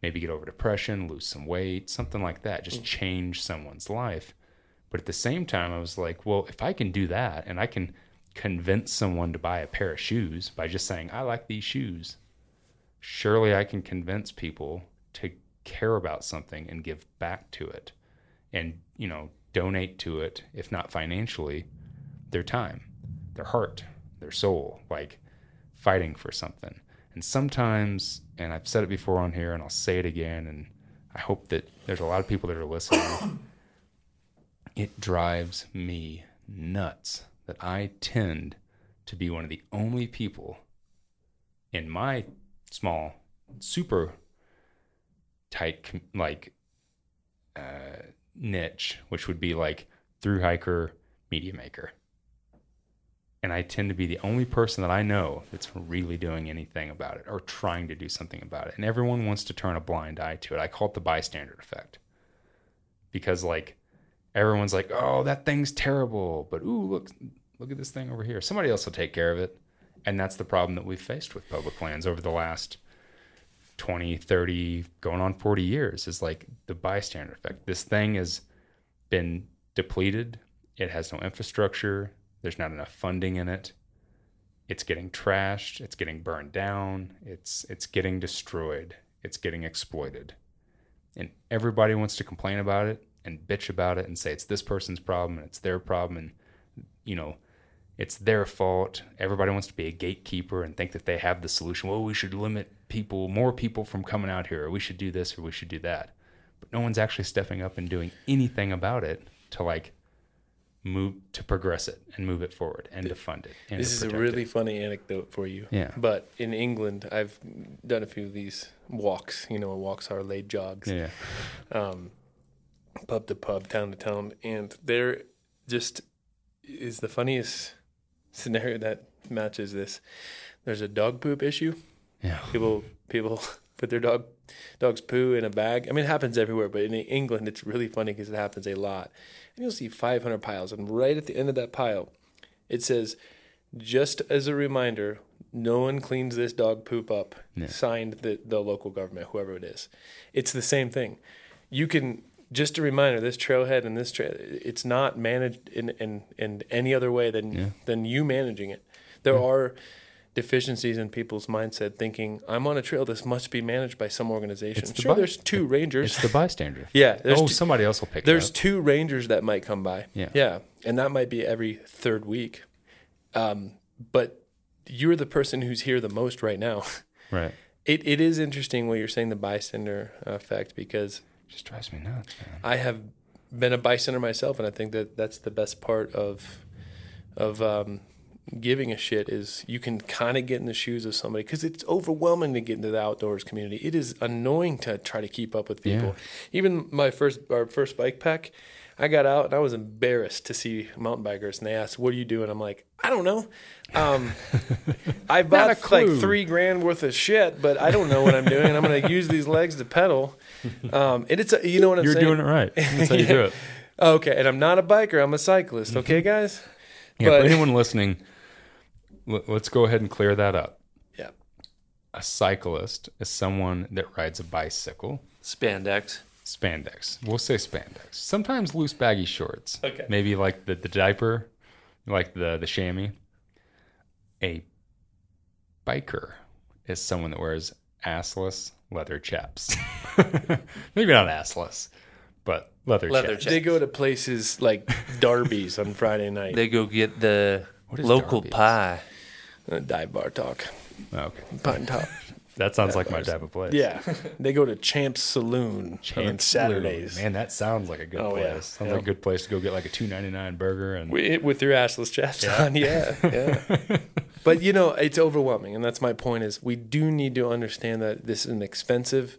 maybe get over depression, lose some weight, something like that, just mm. change someone's life. But at the same time, I was like, well, if I can do that and I can convince someone to buy a pair of shoes by just saying, I like these shoes, surely I can convince people to care about something and give back to it and, you know, donate to it, if not financially, their time, their heart, their soul, like fighting for something. And sometimes, and I've said it before on here and I'll say it again, and I hope that there's a lot of people that are listening. it drives me nuts that I tend to be one of the only people in my small, super tight, like, uh, niche, which would be like through hiker, media maker. And I tend to be the only person that I know that's really doing anything about it or trying to do something about it. And everyone wants to turn a blind eye to it. I call it the bystander effect. Because like everyone's like, "Oh, that thing's terrible," but ooh, look look at this thing over here. Somebody else will take care of it. And that's the problem that we've faced with public lands over the last 20, 30, going on 40 years is like the bystander effect. This thing has been depleted. It has no infrastructure. There's not enough funding in it. It's getting trashed. It's getting burned down. It's it's getting destroyed. It's getting exploited. And everybody wants to complain about it and bitch about it and say it's this person's problem and it's their problem and you know it's their fault. Everybody wants to be a gatekeeper and think that they have the solution. Well, we should limit people, more people from coming out here, or we should do this or we should do that. But no one's actually stepping up and doing anything about it to like move to progress it and move it forward and to fund it. And This is a really it. funny anecdote for you. Yeah. But in England, I've done a few of these walks. You know, walks are late jogs, yeah. um, pub to pub, town to town, and there just is the funniest scenario that matches this. There's a dog poop issue. Yeah. People people put their dog dog's poo in a bag. I mean, it happens everywhere, but in England, it's really funny because it happens a lot. And you'll see 500 piles, and right at the end of that pile, it says, "Just as a reminder, no one cleans this dog poop up." Yeah. Signed the the local government, whoever it is. It's the same thing. You can just a reminder: this trailhead and this trail, it's not managed in in, in any other way than Yeah. than you managing it. There are deficiencies in people's mindset thinking i'm on a trail this must be managed by some organization the sure bi- there's two rangers It's the bystander. yeah there's oh, two, somebody else will pick it up. there's two rangers that might come by Yeah. yeah and that might be every third week um, but you're the person who's here the most right now Right. it, it is interesting what you're saying the bystander effect because just drives me nuts, man. I have been a bystander myself, and I think that that's the best part of of um, giving a shit is you can kind of get in the shoes of somebody because it's overwhelming to get into the outdoors community. It is annoying to try to keep up with people. Even my first our first bike pack, I got out and I was embarrassed to see mountain bikers, and they asked, "What are you doing?" I'm like, "I don't know." Um, I bought like three grand worth of shit, but I don't know what I'm doing. I'm going to use these legs to pedal. Um, and it's a, you know what I'm You're saying. doing it right. That's how you do it. Okay, and I'm not a biker. I'm a cyclist. Mm-hmm. Okay, guys. Yeah, But- for anyone listening, let's go ahead and clear that up. Yeah. A cyclist is someone that rides a bicycle. Spandex. Spandex. We'll say spandex. Sometimes loose baggy shorts. Okay. Maybe like the, the diaper, like the, the chamois. A biker is someone that wears assless leather chaps. Maybe not assless, but leather, Leather chaps. chaps. They go to places like Darby's on Friday night. They go get the What is local Darby's? pie. Uh, dive bar talk. Oh, okay. Pinetop. That sounds like my type of place. Yeah. They go to Champ's Saloon on Champs Saturdays. Saloon. Man, that sounds like a good Oh, place. yeah. Sounds Yeah. like a good place to go get like a two ninety nine burger and With, with your assless chaps on, yeah, yeah. but you know, it's overwhelming, and that's my point. Is we do need to understand that this is an expensive.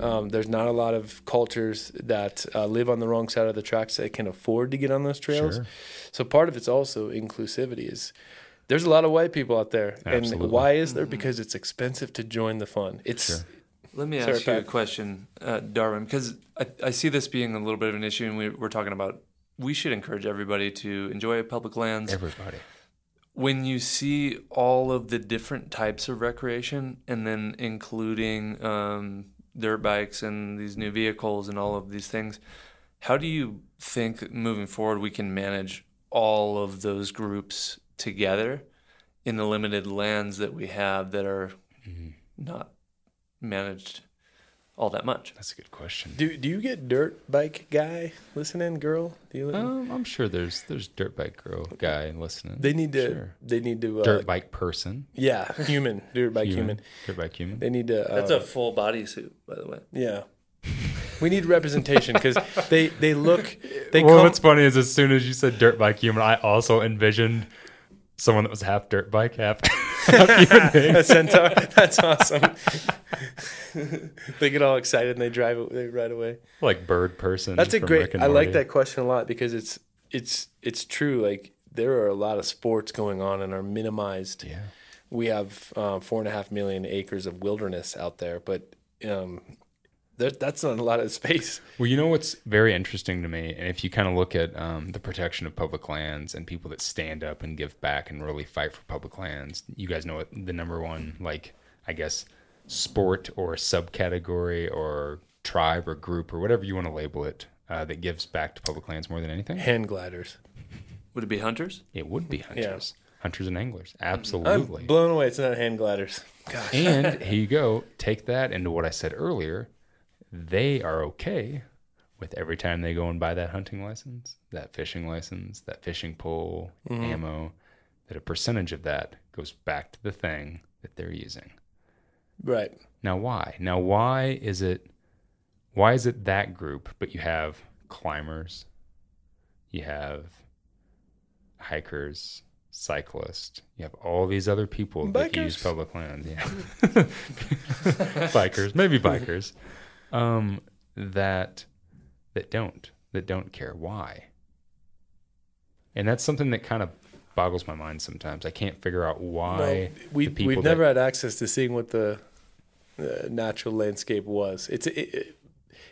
Um, there's not a lot of cultures that uh, live on the wrong side of the tracks that can afford to get on those trails. Sure. So part of it's also inclusivity. Is there's a lot of white people out there, Absolutely. and why is there? Because it's expensive to join the fun. It's Sure. Let me Sorry, ask you a question, uh, Darwin, because I, I see this being a little bit of an issue, and we, we're talking about we should encourage everybody to enjoy public lands. everybody. when you see all of the different types of recreation, and then including um, dirt bikes and these new vehicles and all of these things, how do you think moving forward we can manage all of those groups together in the limited lands that we have that are not managed all that much? That's a good question. do do you get dirt bike guy listening, girl? Do you? Um, I'm sure there's there's dirt bike girl guy listening. they need to. Sure. They need to. Uh, dirt bike person. Yeah, human dirt bike human. Dirt bike human. They need to. Uh, That's a full body suit, by the way. Yeah. We need representation because they they look they well, come what's funny is as soon as you said dirt bike human, I also envisioned someone that was half dirt bike, half, half a centaur. That's awesome. they get all excited and they drive they ride away. like bird person. That's a great. I like that question a lot because it's it's it's true. Like there are a lot of sports going on and are minimized. Yeah. We have uh, four and a half million acres of wilderness out there, but um, that, that's not a lot of space. Well, you know what's very interesting to me, and if you kind of look at um, the protection of public lands and people that stand up and give back and really fight for public lands, you guys know what the number one, like I guess, sport or subcategory or tribe or group or whatever you want to label it uh, that gives back to public lands more than anything. Hand gliders. Would it be hunters? It would be hunters, hunters and anglers, I'm absolutely. blown away. It's not hand gliders. Gosh. and here you go. Take that into what I said earlier. They are okay with every time they go and buy that hunting license, that fishing license, that fishing pole, mm-hmm. ammo, that a percentage of that goes back to the thing that they're using. Right. Now why? Now why is it why is it that group but you have climbers, you have hikers, cyclists, you have all these other people that use public land. Yeah. bikers, maybe bikers. Um, that that don't that don't care why. And that's something that kind of boggles my mind sometimes. I can't figure out why No, we we've that- never had access to seeing what the uh, natural landscape was. It's it, it,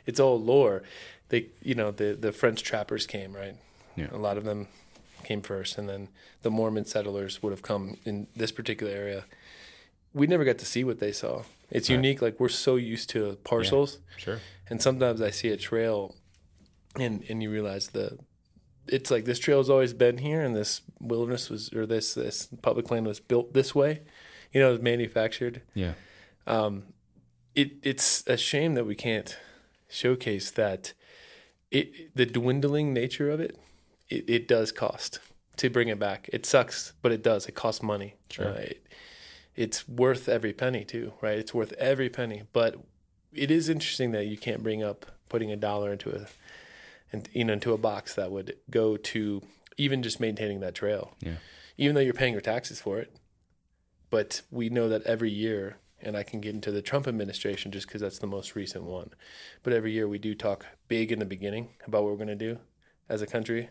it's all lore. They you know the the French trappers came right. Yeah. A lot of them came first, and then the Mormon settlers would have come in this particular area. We never got to see what they saw. It's Right. unique. Like we're so used to parcels, Sure. and sometimes I see a trail, and and you realize the. It's like this trail has always been here, and this wilderness was, or this this public land was built this way. You know, it was manufactured. Yeah. Um, it it's a shame that we can't showcase that. It the dwindling nature of it, it, it does cost to bring it back. It sucks, but it does. It costs money. Sure. Uh, it, it's worth every penny too, right? It's worth every penny. But it is interesting that you can't bring up putting a dollar into a, and you know, into a box that would go to even just maintaining that trail. Yeah. Even though you're paying your taxes for it, but we know that every year, and I can get into the Trump administration just because that's the most recent one. But every year we do talk big in the beginning about what we're going to do as a country.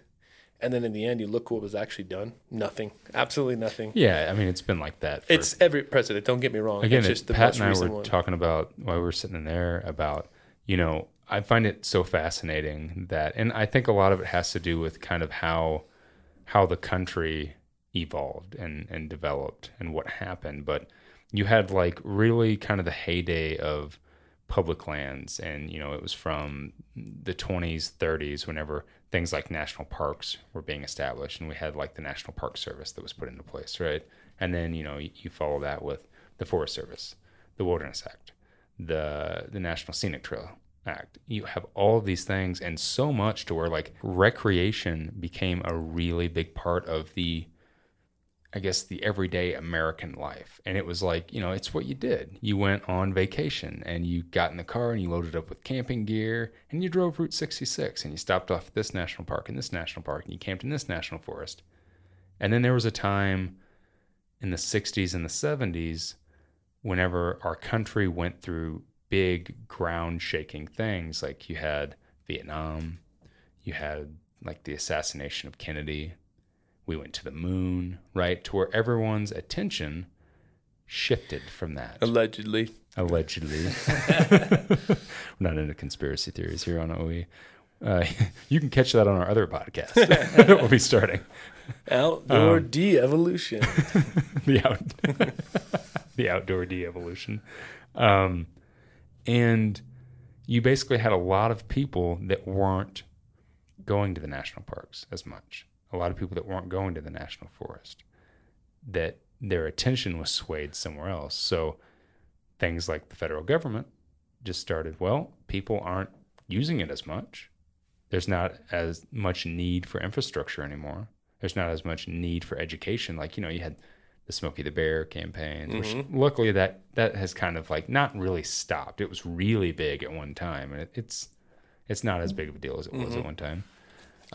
And then in the end, you look what was actually done. Nothing. Absolutely nothing. Yeah. I mean, it's been like that. For, It's every president. Don't get me wrong. again, it's just the Pat and I were one. talking about while we were sitting in there about, you know, I find it so fascinating that, and I think a lot of it has to do with kind of how how the country evolved and and developed and what happened. But you had like really kind of the heyday of public lands, and you know, it was from the 20s, 30s, whenever things like national parks were being established, and we had like the National Park Service that was put into place, right? And then you know, you, you follow that with the Forest Service, the Wilderness Act, the the National Scenic Trail Act. You have all these things, and so much to where like recreation became a really big part of the, I guess, the everyday American life. And it was like, you know, it's what you did. You went on vacation and you got in the car and you loaded up with camping gear and you drove Route 66 and you stopped off at this national park and this national park and you camped in this national forest. And then there was a time in the 60s and the 70s whenever our country went through big ground shaking things like you had Vietnam, you had like the assassination of Kennedy, we went to the moon, right? To where everyone's attention shifted from that. Allegedly. Allegedly. We're not into conspiracy theories here on OE. Uh, you can catch that on our other podcast that we'll be starting. Outdoor Um, de-evolution. the out the outdoor de-evolution um, and you basically had a lot of people that weren't going to the national parks as much a lot of people that weren't going to the national forest that their attention was swayed somewhere else. So things like the federal government just started well people aren't using it as much. There's not as much need for infrastructure anymore. There's not as much need for education. Like you know you had the Smokey the Bear campaign, which mm-hmm. luckily that that has kind of like not really stopped. It was really big at one time, and it, it's it's not as mm. big of a deal as it was at mm-hmm. one time.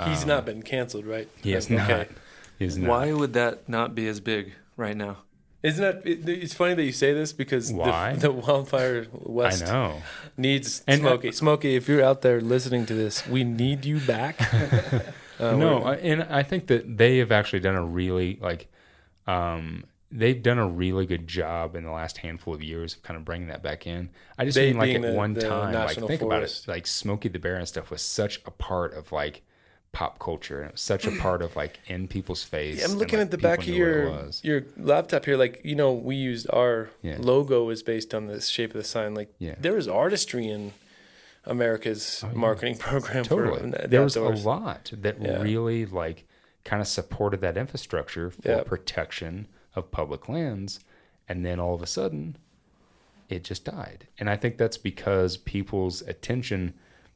He's not been canceled, right? He is Okay. not. He is not. Why would that not be as big right now? Isn't that? It, it's funny that you say this because Why? The, the wildfire I west know. needs And- Smokey. Smokey, if you're out there listening to this, we need you back. Uh, no, I, and I think that they have actually done a really like, um, they've done a really good job in the last handful of years of kind of bringing that back in. I just They mean like at the- one the time, like think Forest. about it, like Smokey the Bear and stuff was such a part of like pop culture and it was such a part of like in people's face. Yeah, I'm and, looking like, at the back of knew what it your your laptop here. Like you know, we used our Yeah. logo is based on the shape of the sign. Like Yeah. there was artistry in America's Oh, yeah. marketing program. totally. For the there was outdoors. a lot that really like kind of supported that infrastructure for Yeah. protection of public lands, and then all of a sudden, it just died. And I think that's because people's attention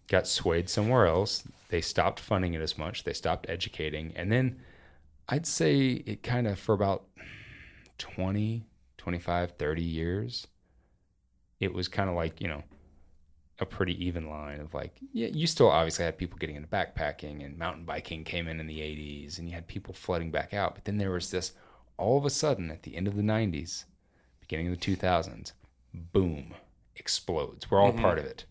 got swayed somewhere else. They stopped funding it as much. They stopped educating, and then I'd say it kind of for about 20, 25, 30 years, it was kind of like, you know, a pretty even line of like, yeah, you still obviously had people getting into backpacking and mountain biking came in in the 80s and you had people flooding back out. But then there was this all of a sudden at the end of the 90s, beginning of the 2000s, boom, explodes. We're all mm-hmm. part of it.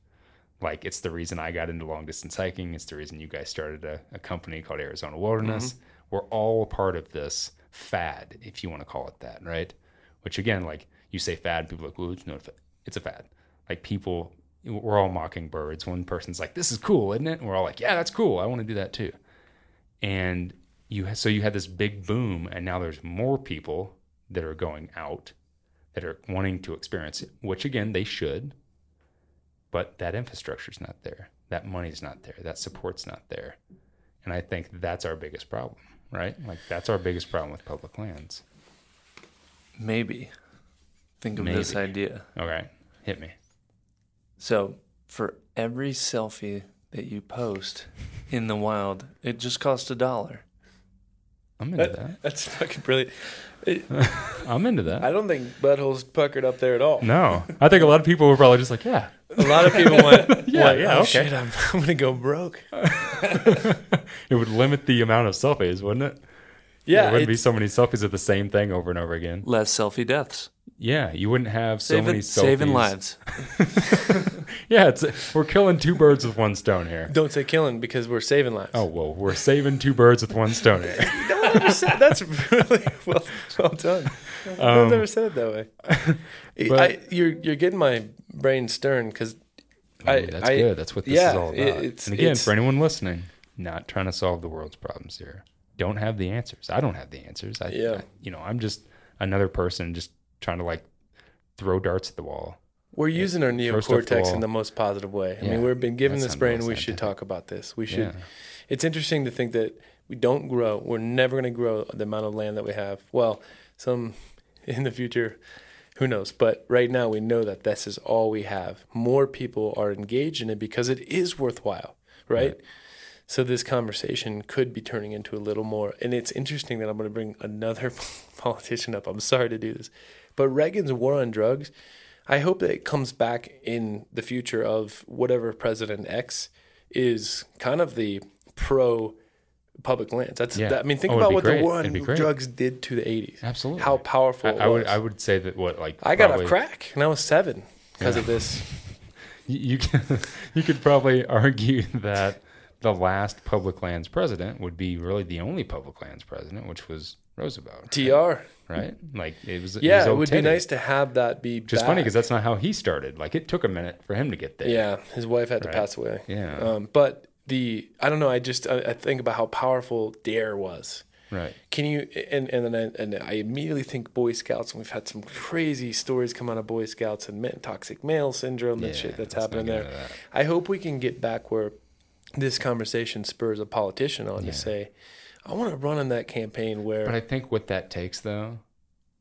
Like it's the reason I got into long distance hiking. It's the reason you guys started a, a company called Arizona Wilderness. Mm-hmm. We're all a part of this fad, if you want to call it that, right? Which again, like you say fad, people are like, well, it's not a fad. It's a fad. Like people, we're all mocking birds. One person's like, this is cool, isn't it? And we're all like, yeah, that's cool. I want to do that too. And you, so you had this big boom, and now there's more people that are going out that are wanting to experience it, which again, they should but that infrastructure's not there. That money's not there. That support's not there. And I think that's our biggest problem, right? Like that's our biggest problem with public lands. Maybe. Think of this idea. Okay, hit me. So for every selfie that you post in the wild, it just costs a dollar. I'm into That- that. That's fucking brilliant. It- I'm into that. I don't think buttholes puckered up there at all. No, I think a lot of people were probably just like, yeah, A lot of people went, Yeah, went, yeah, oh, okay." shit, I'm, I'm gonna go broke. it would limit the amount of selfies, wouldn't it? Yeah, there wouldn't be so many selfies of the same thing over and over again. Less selfie deaths. Yeah, you wouldn't have so Saving, many selfies. saving lives. Yeah, it's we're killing two birds with one stone here. don't say killing because we're saving lives. Oh well, we're saving two birds with one stone here. no one ever said that's really well, well done. no Um, one's ever said it that way. but- I, you're you're getting my brain stern because I, that's I- good. That's what this yeah, is all about. it's- and again, it's- for anyone listening, not trying to solve the world's problems here. Don't have the answers. I don't have the answers. I, Yeah. I- you know, I'm just another person just trying to like throw darts at the wall. We're using our neocortex in the most positive way. I Yeah, mean, we've been given this brain. We should talk about this. We should. Yeah. It's interesting to think that we don't grow. We're never going to grow the amount of land that we have. Well, some in the future, who knows? But right now, we know that this is all we have. More people are engaged in it because it is worthwhile, right? Right. So this conversation could be turning into a little more. And it's interesting that I'm going to bring another politician up. I'm sorry to do this, but Reagan's war on drugs. I hope that it comes back in the future of whatever President X is kind of the pro public lands. That's Yeah. that, I mean, think Oh, about what great. the war on It'd be great. drugs did to the 80s. Absolutely. How powerful I, it I would. I would say that what like I got a crack and I was seven because of this. You you, can, you could probably argue that the last public lands president would be really the only public lands president, which was Roosevelt. TR. right? Like it was. Yeah, was it would be nice to have that be is funny because that's not how he started. Like it took a minute for him to get there. Yeah, his wife had to pass away. Yeah. Um, but the I don't know. I just I, I think about how powerful D.A.R.E. was. Right. Can you and and then I, and I immediately think Boy Scouts, and we've had some crazy stories come out of Boy Scouts and men, toxic male syndrome, Yeah, shit that's happening there. that. I hope we can get back where this conversation spurs a politician on Yeah. to say, I want to run in that campaign where. But I think what that takes though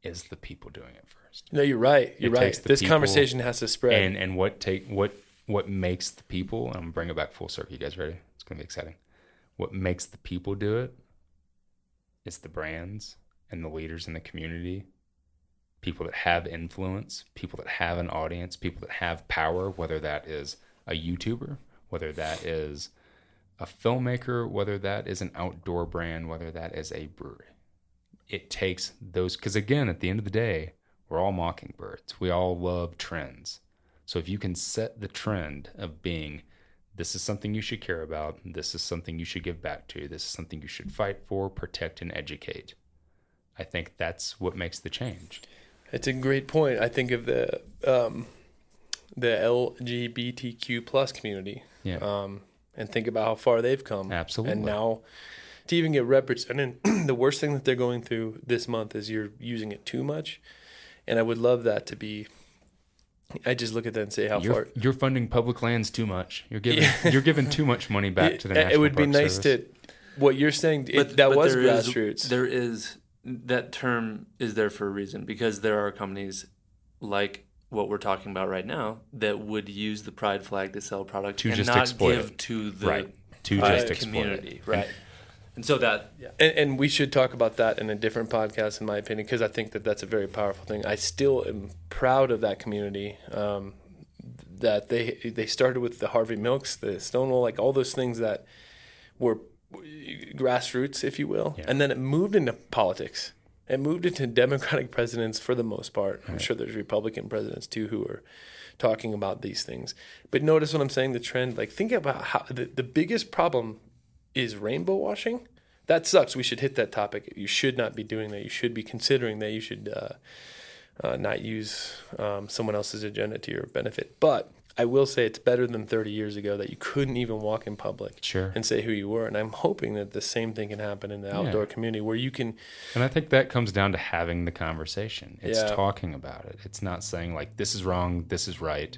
is the people doing it first. no, you're right. You're It right. This people conversation has to spread. And and what take what what makes the people? I'm gonna bring it back full circle. You guys ready? It's gonna be exciting. What makes the people do it is the brands and the leaders in the community, people that have influence, people that have an audience, people that have power. Whether that is a YouTuber, whether that is a filmmaker, whether that is an outdoor brand, whether that is a brewery. It takes those because again, at the end of the day, we're all mockingbirds. We all love trends. So if you can set the trend of being this is something you should care about, this is something you should give back to, this is something you should fight for, protect, and educate. I think that's what makes the change. It's a great point. I think of the um, the LGBTQ plus community, Yeah. um, and think about how far they've come. Absolutely. And now, to even get represented, the worst thing that they're going through this month is you're using it too much, and I would love that to be. I just look at that and say how You're, far. you're funding public lands too much. You're giving you're giving too much money back to the it, National it would be nice Service. to. What you're saying, it, But- that but was there is- grassroots. there is that term is there for a reason because there are companies like what we're talking about right now that would use the pride flag to sell product To and just not give it. to the right to Right. just exploit community, it. right? And so that And, and we should talk about that in a different podcast, in my opinion, because I think that that's a very powerful thing. I still am proud of that community. Um, that they they started with the Harvey Milks, the Stonewall, like all those things that were grassroots, if you will, Yeah. and then it moved into politics. It moved into Democratic presidents for the most part. I'm sure there's Republican presidents too who are talking about these things. But notice what I'm saying. The trend, like think about how the, the biggest problem is rainbow washing. That sucks. We should hit that topic. You should not be doing that. You should be considering that. You should uh, uh, not use um, someone else's agenda to your benefit. But I will say it's better than 30 years ago that you couldn't even walk in public Sure. and say who you were. And I'm hoping that the same thing can happen in the outdoor Yeah. community where you can, And I think that comes down to having the conversation. It's Yeah. talking about it. It's not saying like this is wrong, this is right.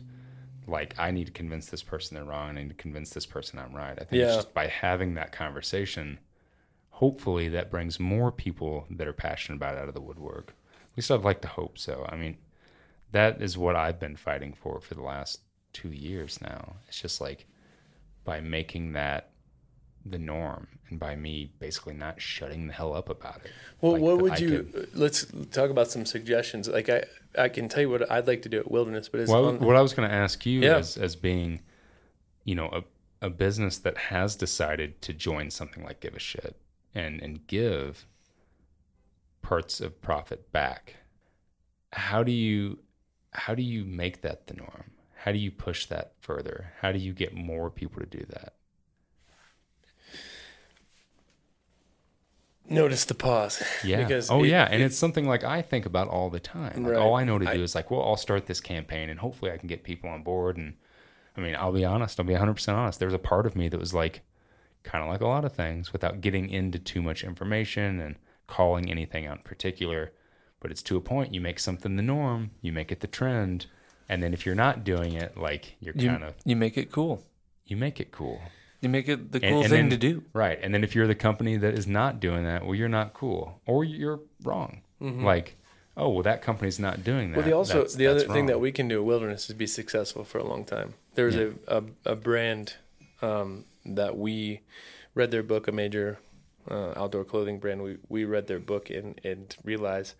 Like I need to convince this person they're wrong. I need to convince this person I'm right. I think Yeah. it's just by having that conversation, hopefully that brings more people that are passionate about it out of the woodwork. At least I'd like to hope so. I mean, that is what I've been fighting for for the last two years now. It's just like by making that the norm and by me basically not shutting the hell up about it. well, Like, what would I you, could- let's talk about some suggestions. Like I, I can tell you what I'd like to do at Wilderness, but it's Well, on, what I was going to ask you Yeah. as as being, you know, a a business that has decided to join something like Give a Shit and and give parts of profit back. How do you how do you make that the norm? How do you push that further? How do you get more people to do that? Notice the pause. Yeah. Because oh it- yeah, and it- it's something like I think about all the time. Like Right. all I know to I- do is like, well, I'll start this campaign and hopefully I can get people on board. And I mean, I'll be honest. I'll be 100 percent honest. There was a part of me that was like, kind of like a lot of things, without getting into too much information and calling anything out in particular. But it's to a point. You make something the norm. You make it the trend. And then if you're not doing it, like you're You, kind of you make it cool. you make it cool. You make it the And- cool and thing then- to do. Right. And then if you're the company that is not doing that, well, you're not cool or you're wrong. Like, oh, well, that company's not doing that. Mm-hmm. Well, the also That's- the other that's thing that we can do at Wilderness is be successful for a long time. There was a, a a brand um, that we read their book, a major uh, outdoor clothing brand. We we read their book and and realized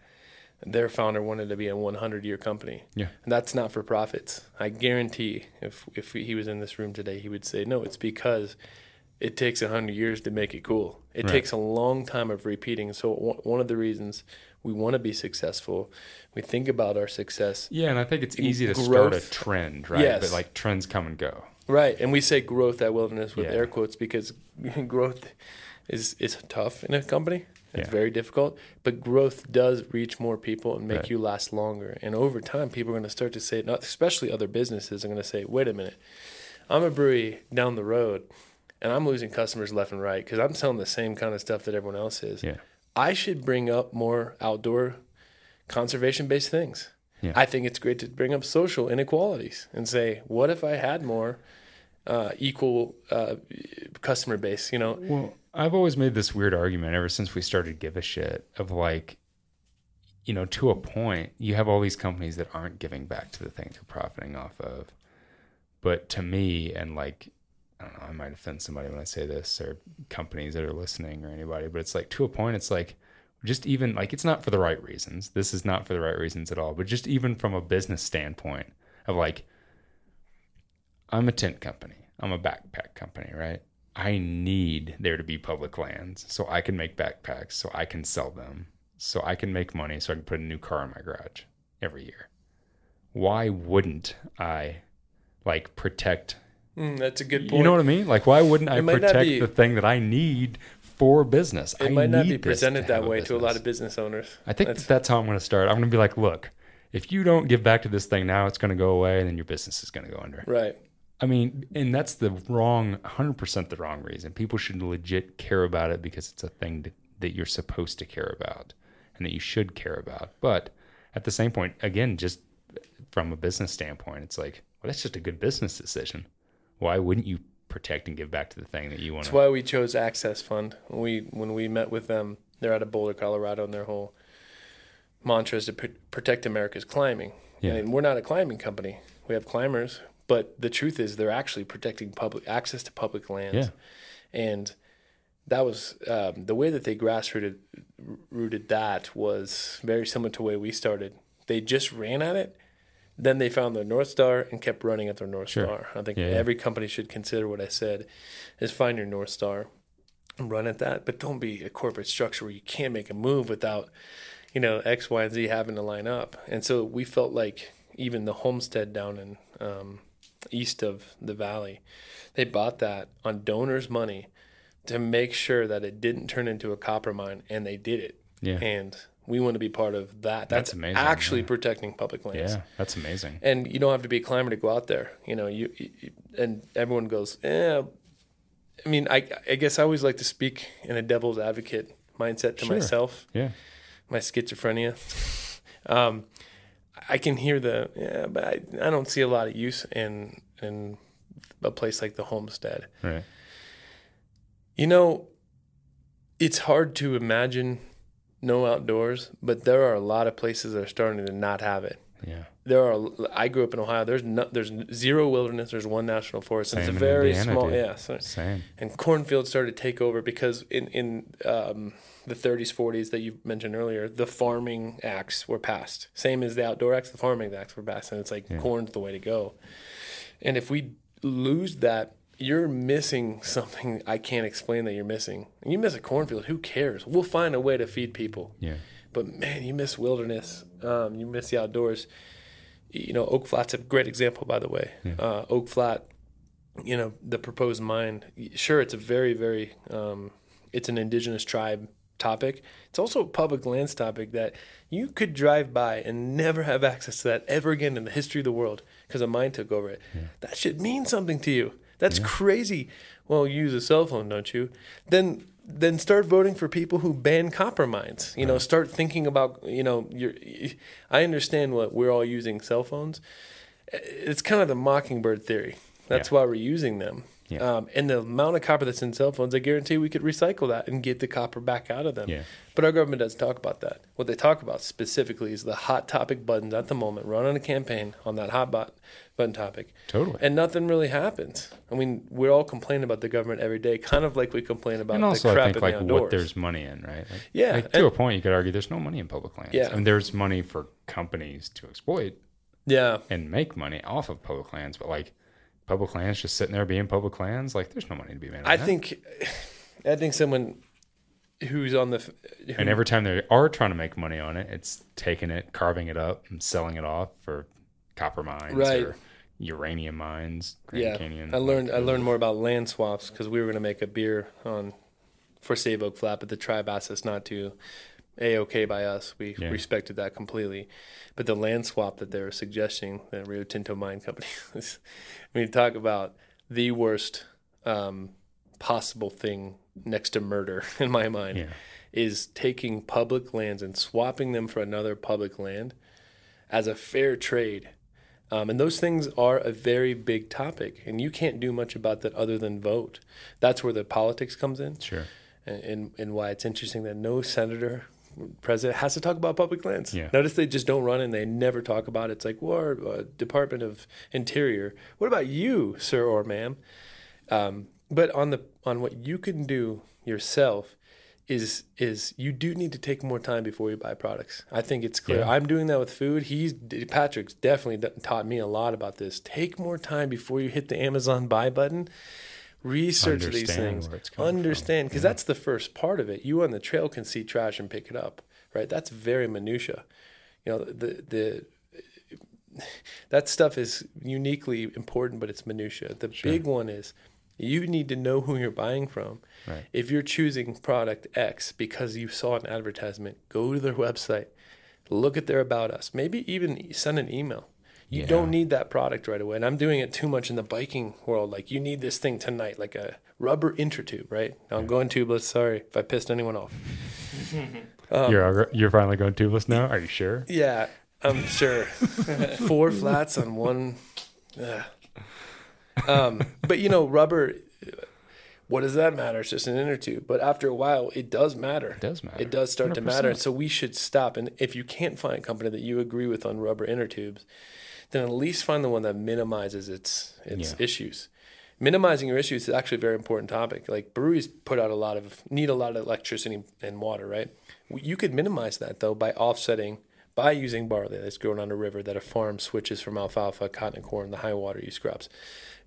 their founder wanted to be a 100 year company. Yeah. And that's not for profits. I guarantee if if he was in this room today, he would say no. It's because it takes 100 years to make it cool. It Right. takes a long time of repeating. So one one of the reasons we want to be successful, we think about our success Yeah, and I think it's easy to start a trend, right? Yes. But like trends come and go. Right, and we say growth at Wilderness with Yeah. air quotes because growth is is tough in a company. It's Yeah. very difficult, but growth does reach more people and make Right. you last longer. And over time, people are going to start to say, not especially other businesses, are going to say, "Wait a minute, I'm a brewery down the road, and I'm losing customers left and right because I'm selling the same kind of stuff that everyone else is. Yeah. I should bring up more outdoor conservation-based things." Yeah. I think it's great to bring up social inequalities and say, what if I had more uh, equal uh, customer base? You know, Well, I've always made this weird argument ever since we started Give a Shit of like, you know, to a point, you have all these companies that aren't giving back to the thing they're profiting off of. But to me, and like, I don't know, I might offend somebody when I say this or companies that are listening or anybody, but it's like to a point, it's like, just even like it's not for the right reasons. This is not for the right reasons at all, but just even from a business standpoint of like, I'm a tent company. I'm a backpack company, right? I need there to be public lands so I can make backpacks, so I can sell them, so I can make money, so I can put a new car in my garage every year. Why wouldn't I like protect? Mm, that's a good point. You know what I mean? Like, why wouldn't I It might not protect be- the thing that I need for business? it I might not be presented that way to a lot of business owners. I think that's, that's how I'm going to start. I'm going to be like, look, if you don't give back to this thing now, it's going to go away, and then your business is going to go under. right. I mean, and that's the wrong, 100% the wrong reason. People should legit care about it because it's a thing that, that you're supposed to care about and that you should care about. But at the same point, again, just from a business standpoint, it's like, well, that's just a good business decision. Why wouldn't you protect and give back to the thing that you want That's why we chose Access Fund. When we when we met with them, they're out of Boulder, Colorado, and their whole mantra is to pr- protect America's climbing. Yeah. And we're not a climbing company. We have climbers, but the truth is they're actually protecting public access to public lands. Yeah. And that was um, the way that they grassrooted rooted that was very similar to the way we started. They just ran at it Then they found their North Star and kept running at their North Sure. Star. I think Yeah, yeah. every company should consider what I said is find your North Star and run at that. But don't be a corporate structure where you can't make a move without, you know, X, Y, and Z having to line up. And so we felt like even the homestead down in um, east of the valley, they bought that on donors' money to make sure that it didn't turn into a copper mine, and they did it. Yeah. And we want to be part of that. That's, That's amazing, actually yeah. protecting public lands. Yeah, that's amazing. And you don't have to be a climber to go out there. You know, you, you and everyone goes, yeah. I mean, I I guess I always like to speak in a devil's advocate mindset to Sure. myself, Yeah. my schizophrenia. Um, I can hear the yeah, but I, I don't see a lot of use in in a place like the homestead. Right. You know, it's hard to imagine no outdoors, but there are a lot of places that are starting to not have it. Yeah. There are. I grew up in Ohio. There's no, there's zero wilderness. There's one national forest. and Same it's a very Indiana, small. dude. Yeah. So, Same. and cornfields started to take over because in in um, the 30s, 40s that you mentioned earlier, the farming acts were passed. Same as the outdoor acts, the farming acts were passed, and it's like Yeah. corn's the way to go. And if we lose that, you're missing something I can't explain that you're missing. And you miss a cornfield, who cares? We'll find a way to feed people. Yeah. But man, you miss wilderness. Um, you miss the outdoors. You know, Oak Flat's a great example, by the way. Uh, Oak Flat, you know, the proposed mine. Sure, it's a very, very, um, it's an indigenous tribe topic. It's also a public lands topic that you could drive by and never have access to that ever again in the history of the world because a mine took over it. That should mean something to you. That's crazy. Well, you use a cell phone, don't you? Then then start voting for people who ban copper mines. You know, start thinking about, you know, your I understand what we're all using cell phones. It's kind of the mockingbird theory. That's Yeah. why we're using them. Yeah. Um, and the amount of copper that's in cell phones, I guarantee we could recycle that and get the copper back out of them. Yeah. But our government doesn't talk about that. What they talk about specifically is the hot topic buttons at the moment. Run on a campaign on that hot bot- button topic. Totally. And nothing really happens. I mean, we're all complaining about the government every day, kind of like we complain about and the also, crap I think in like the what there's money in, right? Like, Yeah, Like, to and- a point, you could argue there's no money in public lands. Yeah. I mean, there's money for companies to exploit yeah, and make money off of public lands, but like public lands just sitting there being public lands, like there's no money to be made. I that. think, I think someone who's on the who, And every time they are trying to make money on it, it's taking it, carving it up, and selling it off for copper mines Right. or uranium mines, Grand yeah, Canyon. I learned I learned more about land swaps because we were going to make a beer on for Save Oak Flat, but the tribe asked us not to. A okay by us. We Yeah. respected that completely. But the land swap that they were suggesting, the Rio Tinto mine company, is, I mean, talk about the worst um, possible thing next to murder in my mind Yeah. is taking public lands and swapping them for another public land as a fair trade. Um, and those things are a very big topic, and you can't do much about that other than vote. That's where the politics comes in, Sure. and, and, and why it's interesting that no senator, president has to talk about public lands. Yeah. Notice they just don't run and they never talk about it. It's like, war, uh, Department of Interior. What about you, sir or ma'am? Um, but on the on what you can do yourself is is you do need to take more time before you buy products. I think it's clear. Yeah. I'm doing that with food. He's Patrick's definitely taught me a lot about this. Take more time before you hit the Amazon buy button. Research these things. where it's coming from. Understand because that's the first part of it. You on the trail can see trash and pick it up, right? That's very minutia. You know the the that stuff is uniquely important, but it's minutia. The big one is you need to know who you're buying from. Right. If you're choosing product X because you saw an advertisement, go to their website, look at their about us, maybe even send an email. You Yeah. don't need that product right away. And I'm doing it too much in the biking world. Like you need this thing tonight, like a rubber intertube, right? Now I'm going tubeless. Sorry if I pissed anyone off. Um, you're you're finally going tubeless now. Are you sure? Yeah, I'm sure. Four flats on one. ugh. Um, but you know, rubber. What does that matter? It's just an inner tube. But after a while, it does matter. It does matter. It does start to matter. 100%. So we should stop. And if you can't find a company that you agree with on rubber inner tubes, then at least find the one that minimizes its its Yeah. issues. Minimizing your issues is actually a very important topic. Like breweries put out a lot of need a lot of electricity and water, right? You could minimize that though by offsetting by using barley that's grown on a river that a farm switches from alfalfa, cotton, and corn, the high water use crops.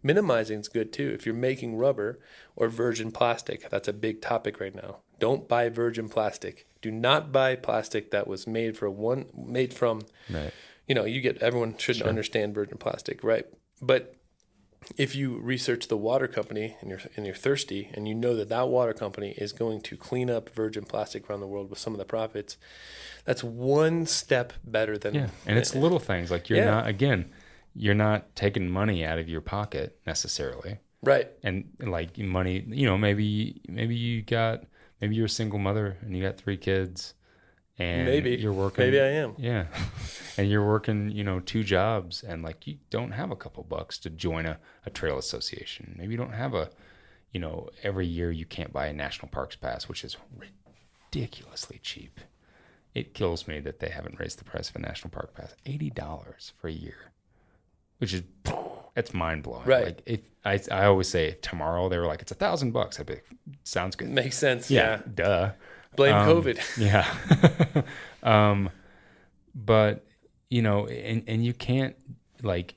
Minimizing is good too. If you're making rubber or virgin plastic, that's a big topic right now. Don't buy virgin plastic. Do not buy plastic that was made for one made from Right. You know, you get everyone should understand virgin plastic, right? But if you research the water company and you're and you're thirsty and you know that that water company is going to clean up virgin plastic around the world with some of the profits, that's one step better than Yeah, and it's little things like you're Yeah. not again, you're not taking money out of your pocket necessarily, right. and like money, you know, maybe maybe you got maybe you're a single mother and you got three kids, and Maybe you're working. Maybe I am. Yeah, and you're working, you know, two jobs, and like you don't have a couple bucks to join a, a trail association. Maybe you don't have a, you know, every year you can't buy a national parks pass, which is ridiculously cheap. It kills me that they haven't raised the price of a national park pass. Eighty dollars for a year, which is it's mind blowing. Right. Like if I I always say if tomorrow they were like it's a thousand bucks, I'd be like, sounds good. Makes sense. Yeah, Yeah. duh. Blame Um, COVID. Yeah. um, but you know, and and you can't like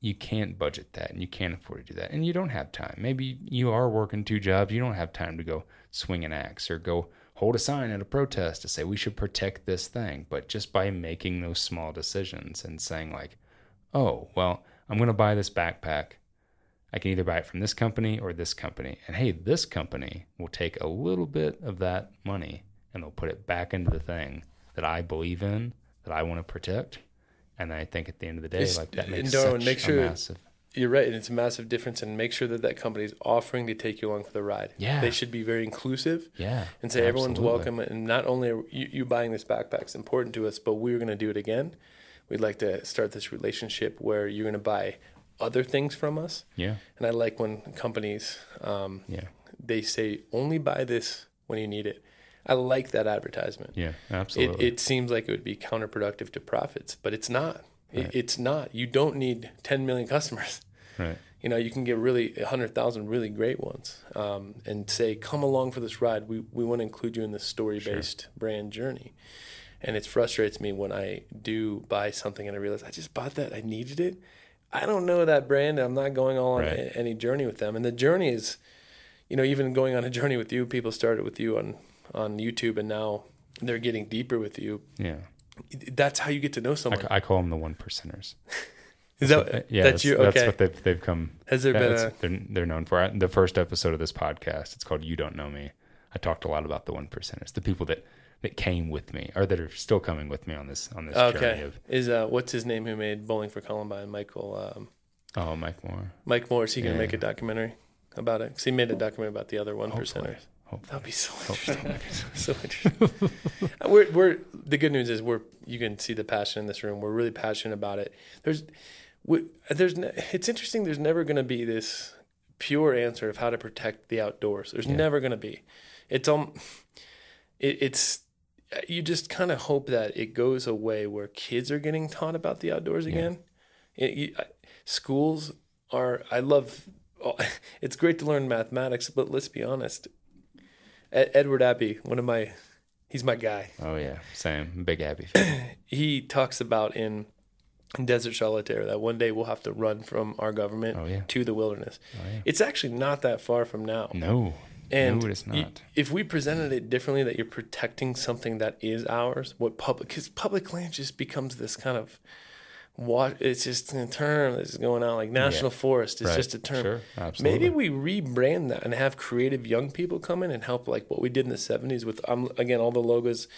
you can't budget that, and you can't afford to do that, and you don't have time. Maybe you are working two jobs. You don't have time to go swing an axe or go hold a sign at a protest to say we should protect this thing. But just by making those small decisions and saying like, oh well, I'm going to buy this backpack. I can either buy it from this company or this company. And hey, this company will take a little bit of that money and they'll put it back into the thing that I believe in, that I want to protect. And I think at the end of the day, It's- like that makes Darwin, such make a massive. You're right, and it's a massive difference. And make sure that that company is offering to take you along for the ride. Yeah. They should be very inclusive Yeah. and say everyone's welcome. And not only are you, you buying this backpack is important to us, but we're going to do it again. We'd like to start this relationship where you're going to buy other things from us. Yeah. And I like when companies um, Yeah. they say only buy this when you need it. I like that advertisement. Yeah. It, Absolutely. it seems like it would be counterproductive to profits, but it's not. It, it's not. You don't need 10 million customers. right. You know, you can get really 100,000 really great ones um, and say, come along for this ride. We, we want to include you in this story based brand journey. And it frustrates me when I do buy something and I realize I just bought that. I needed it. I don't know that brand. I'm not going all on Right. any journey with them. And the journey is, you know, even going on a journey with you, people started with you on, on YouTube and now they're getting deeper with you. Yeah. That's how you get to know someone. ca- I call them the one percenters. Is that, yeah. that's, That's okay. what they've, they've come. Has there been a, they're, they're known for. The first episode of this podcast, it's called You Don't Know Me. I talked a lot about the one percenters, the people that, that came with me or that are still coming with me on this, on this journey okay. of, Is, uh, what's his name who made Bowling for Columbine? Michael, um, oh, Mike Moore. Mike Moore, is he going to Yeah. make a documentary about it? Because he made a documentary about the other one percenters. Hopefully. That'd be so interesting. so interesting. Uh, we're, we're the good news is we're you can see the passion in this room. We're really passionate about it. There's we, there's ne- it's interesting. There's never going to be this pure answer of how to protect the outdoors. There's Yeah. never going to be. It's um, it, it's you just kind of hope that it goes away where kids are getting taught about the outdoors Yeah. again. It, you, I- schools are. I love. It's great to learn mathematics, but let's be honest. Ed, Edward Abbey, one of my, he's my guy. Oh yeah, same. Big Abbey. He talks about in, Desert Solitaire that one day we'll have to run from our government Oh yeah. to the wilderness. Oh yeah. It's actually not that far from now. No. And no, it is y- not. if we presented it differently, that you're protecting something that is ours, what public, because public land just becomes this kind of what it's just a term that's going on like national forest is Right. just a term. Sure. Absolutely. Maybe we rebrand that and have creative young people come in and help, like what we did in the '70s with um, again all the logos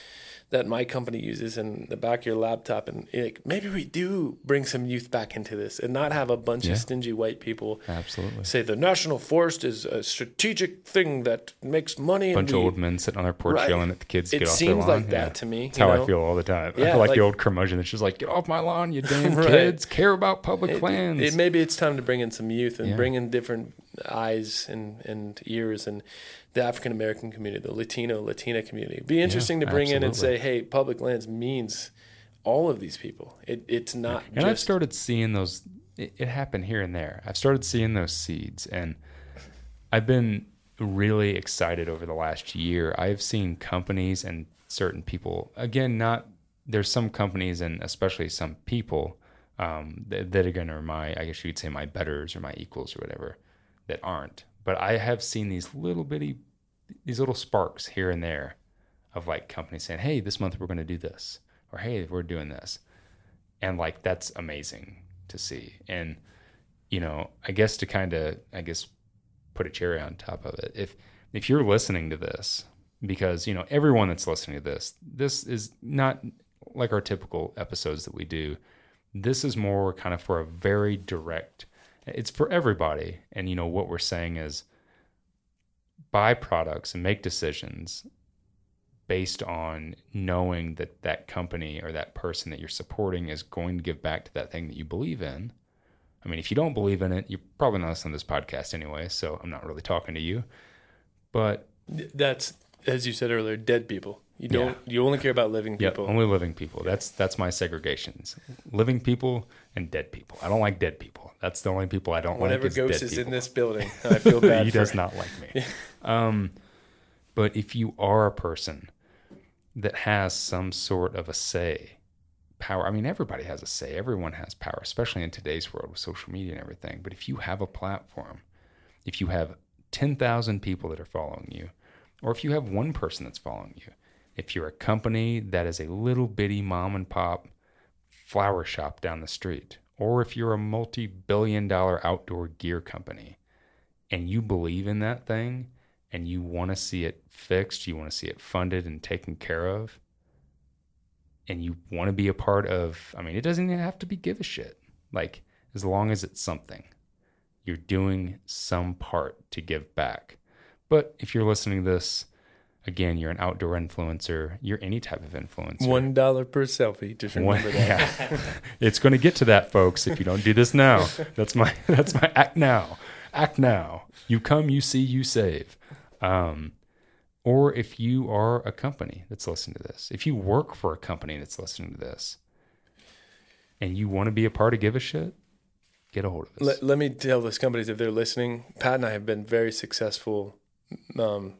that my company uses in the back of your laptop, and like, maybe we do bring some youth back into this and not have a bunch Yeah. of stingy white people Absolutely. say the national forest is a strategic thing that makes money. bunch and of old men sitting on their porch Right. yelling at the kids It get off seems their lawn. like Yeah. that to me. That's how know? I feel all the time. I feel like, like- the old curmudgeon that's just like, get off my lawn, you damn Right. kids. Care about public It- lands. It, maybe it's time to bring in some youth and Yeah. bring in different eyes and, and ears and the African American community, the Latino, Latina community. It'd be interesting to bring in and say, hey, public lands means all of these people. It, it's not and I've started seeing those. It, it happened here and there. I've started seeing those seeds, and I've been really excited over the last year. I've seen companies and certain people again, not there's some companies and especially some people um, that, that are going to my, I guess you would say my betters or my equals or whatever that aren't. But I have seen these little bitty, these little sparks here and there of like companies saying, hey, this month we're going to do this, or hey, we're doing this. And like, that's amazing to see. And, you know, I guess to kind of, I guess, put a cherry on top of it, if, if you're listening to this, because, you know, everyone that's listening to this, this is not like our typical episodes that we do. This is more kind of for a very direct, it's for everybody. And, you know, what we're saying is buy products and make decisions based on knowing that that company or that person that you're supporting is going to give back to that thing that you believe in. I mean, if you don't believe in it, you're probably not listening to this podcast anyway, so I'm not really talking to you. But that's as you said earlier, dead people. You don't. Yeah. You only care about living people. Yeah, only living people. That's that's my segregations. Living people and dead people. I don't like dead people. That's the only people I don't Whatever like. Whatever ghost is people. in this building, I feel bad. he does not like me. um, but if you are a person that has some sort of a say, power. I mean, everybody has a say. Everyone has power, especially in today's world with social media and everything. But if you have a platform, if you have 10,000 people that are following you, or if you have one person that's following you, if you're a company that is a little bitty mom and pop flower shop down the street, or if you're a multi billion dollar outdoor gear company and you believe in that thing and you want to see it fixed, you want to see it funded and taken care of, and you want to be a part of, I mean, it doesn't even have to be give a shit. Like, as long as it's something, you're doing some part to give back. But if you're listening to this, again, you're an outdoor influencer, you're any type of influencer. One dollar per selfie. Just remember One, that. Yeah. it's going to get to that, folks. If you don't do this now, that's my that's my act now. Act now. You come, you see, you save. Um, or if you are a company that's listening to this, if you work for a company that's listening to this, and you want to be a part of Give a Shit, get a hold of us. Let, let me tell those companies if they're listening, Pat and I have been very successful, um,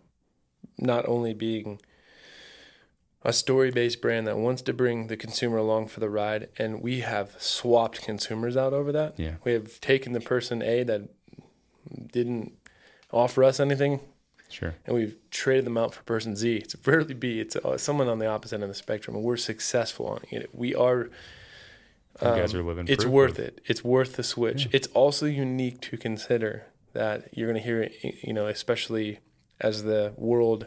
not only being a story based brand that wants to bring the consumer along for the ride, and we have swapped consumers out over that. Yeah. We have taken the person A that didn't offer us anything Sure. And we've traded them out for person Z. It's rarely B. It's uh, someone on the opposite end of the spectrum, and we're successful on it. We are. Um, you guys are living. It's worth it. It's worth the switch. Yeah. It's also unique to consider that you're going to hear, you know, especially as the world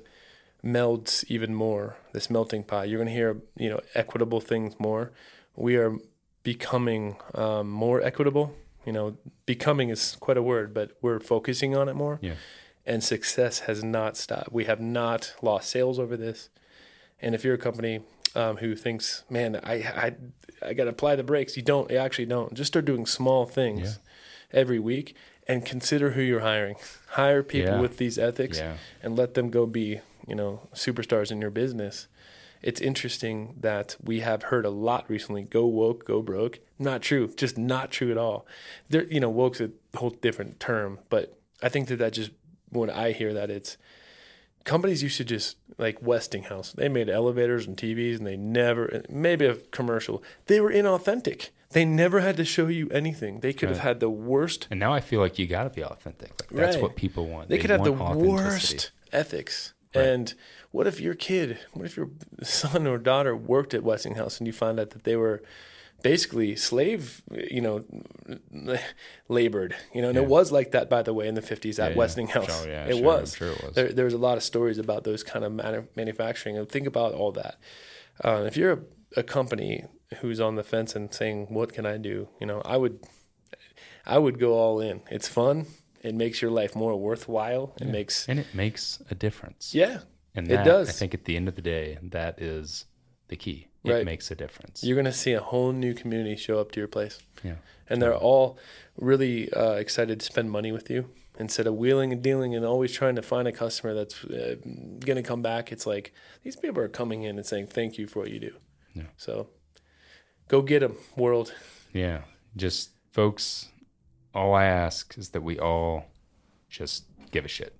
melts even more, this melting pot. You're going to hear, you know, equitable things more. We are becoming um, more equitable. You know, becoming is quite a word, but we're focusing on it more. Yeah and success has not stopped. We have not lost sales over this. And if you're a company um, who thinks, man, I I, I got to apply the brakes, you don't. You actually don't. Just start doing small things yeah. every week and consider who you're hiring. Hire people yeah. with these ethics yeah. and let them go be, you know, superstars in your business. It's interesting that we have heard a lot recently go woke, go broke. Not true. Just not true at all. There, you know, woke's a whole different term, but I think that that just when I hear that, it's companies used to just like Westinghouse. They made elevators and TVs, and they never maybe a commercial. They were inauthentic. They never had to show you anything. They could right. have had the worst. And now I feel like you got to be authentic. Like that's right. what people want. They, they could have the worst ethics. Right. And what if your kid, what if your son or daughter worked at Westinghouse and you find out that they were basically slave, you know, labored. You know, and yeah. it was like that, by the way, in the 50s at yeah, Westinghouse. Sure, yeah, it, sure, was. Sure it was. There, there was a lot of stories about those kind of manu- manufacturing. And think about all that. Uh, if you're a, a, company who's on the fence and saying, "What can I do?" You know, I would, I would go all in. It's fun. It makes your life more worthwhile. It makes and it makes a difference. Yeah, and that, it does. I think at the end of the day, that is the key. It right. makes a difference. You're going to see a whole new community show up to your place. Yeah. And they're all really uh, excited to spend money with you instead of wheeling and dealing and always trying to find a customer that's uh, going to come back. It's like these people are coming in and saying thank you for what you do. Yeah. So go get them, world. Yeah. Just folks, all I ask is that we all just give a shit.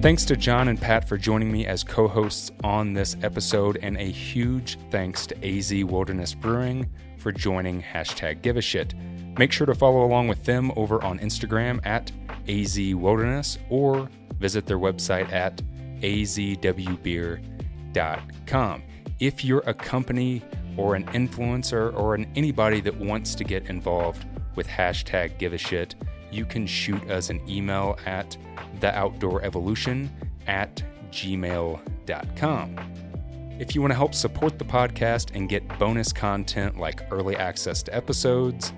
Thanks to Jon and Pat for joining me as co hosts on this episode, and a huge thanks to AZ Wilderness Brewing for joining hashtag give a shit. Make sure to follow along with them over on Instagram at AZ Wilderness or visit their website at azwbeer.com. If you're a company or an influencer or an anybody that wants to get involved with hashtag give a shit, you can shoot us an email at theoutdoorevolution at gmail.com. If you want to help support the podcast and get bonus content like early access to episodes,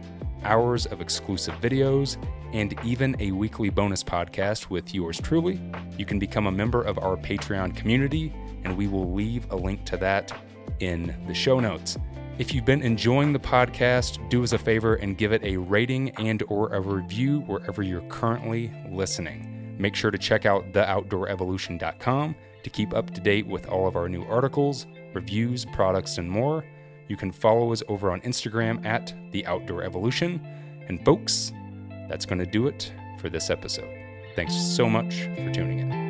hours of exclusive videos, and even a weekly bonus podcast with yours truly, you can become a member of our Patreon community, and we will leave a link to that in the show notes. If you've been enjoying the podcast, do us a favor and give it a rating and or a review wherever you're currently listening. Make sure to check out theoutdoorevolution.com to keep up to date with all of our new articles, reviews, products, and more. You can follow us over on Instagram at The Outdoor Evolution. And folks, that's going to do it for this episode. Thanks so much for tuning in.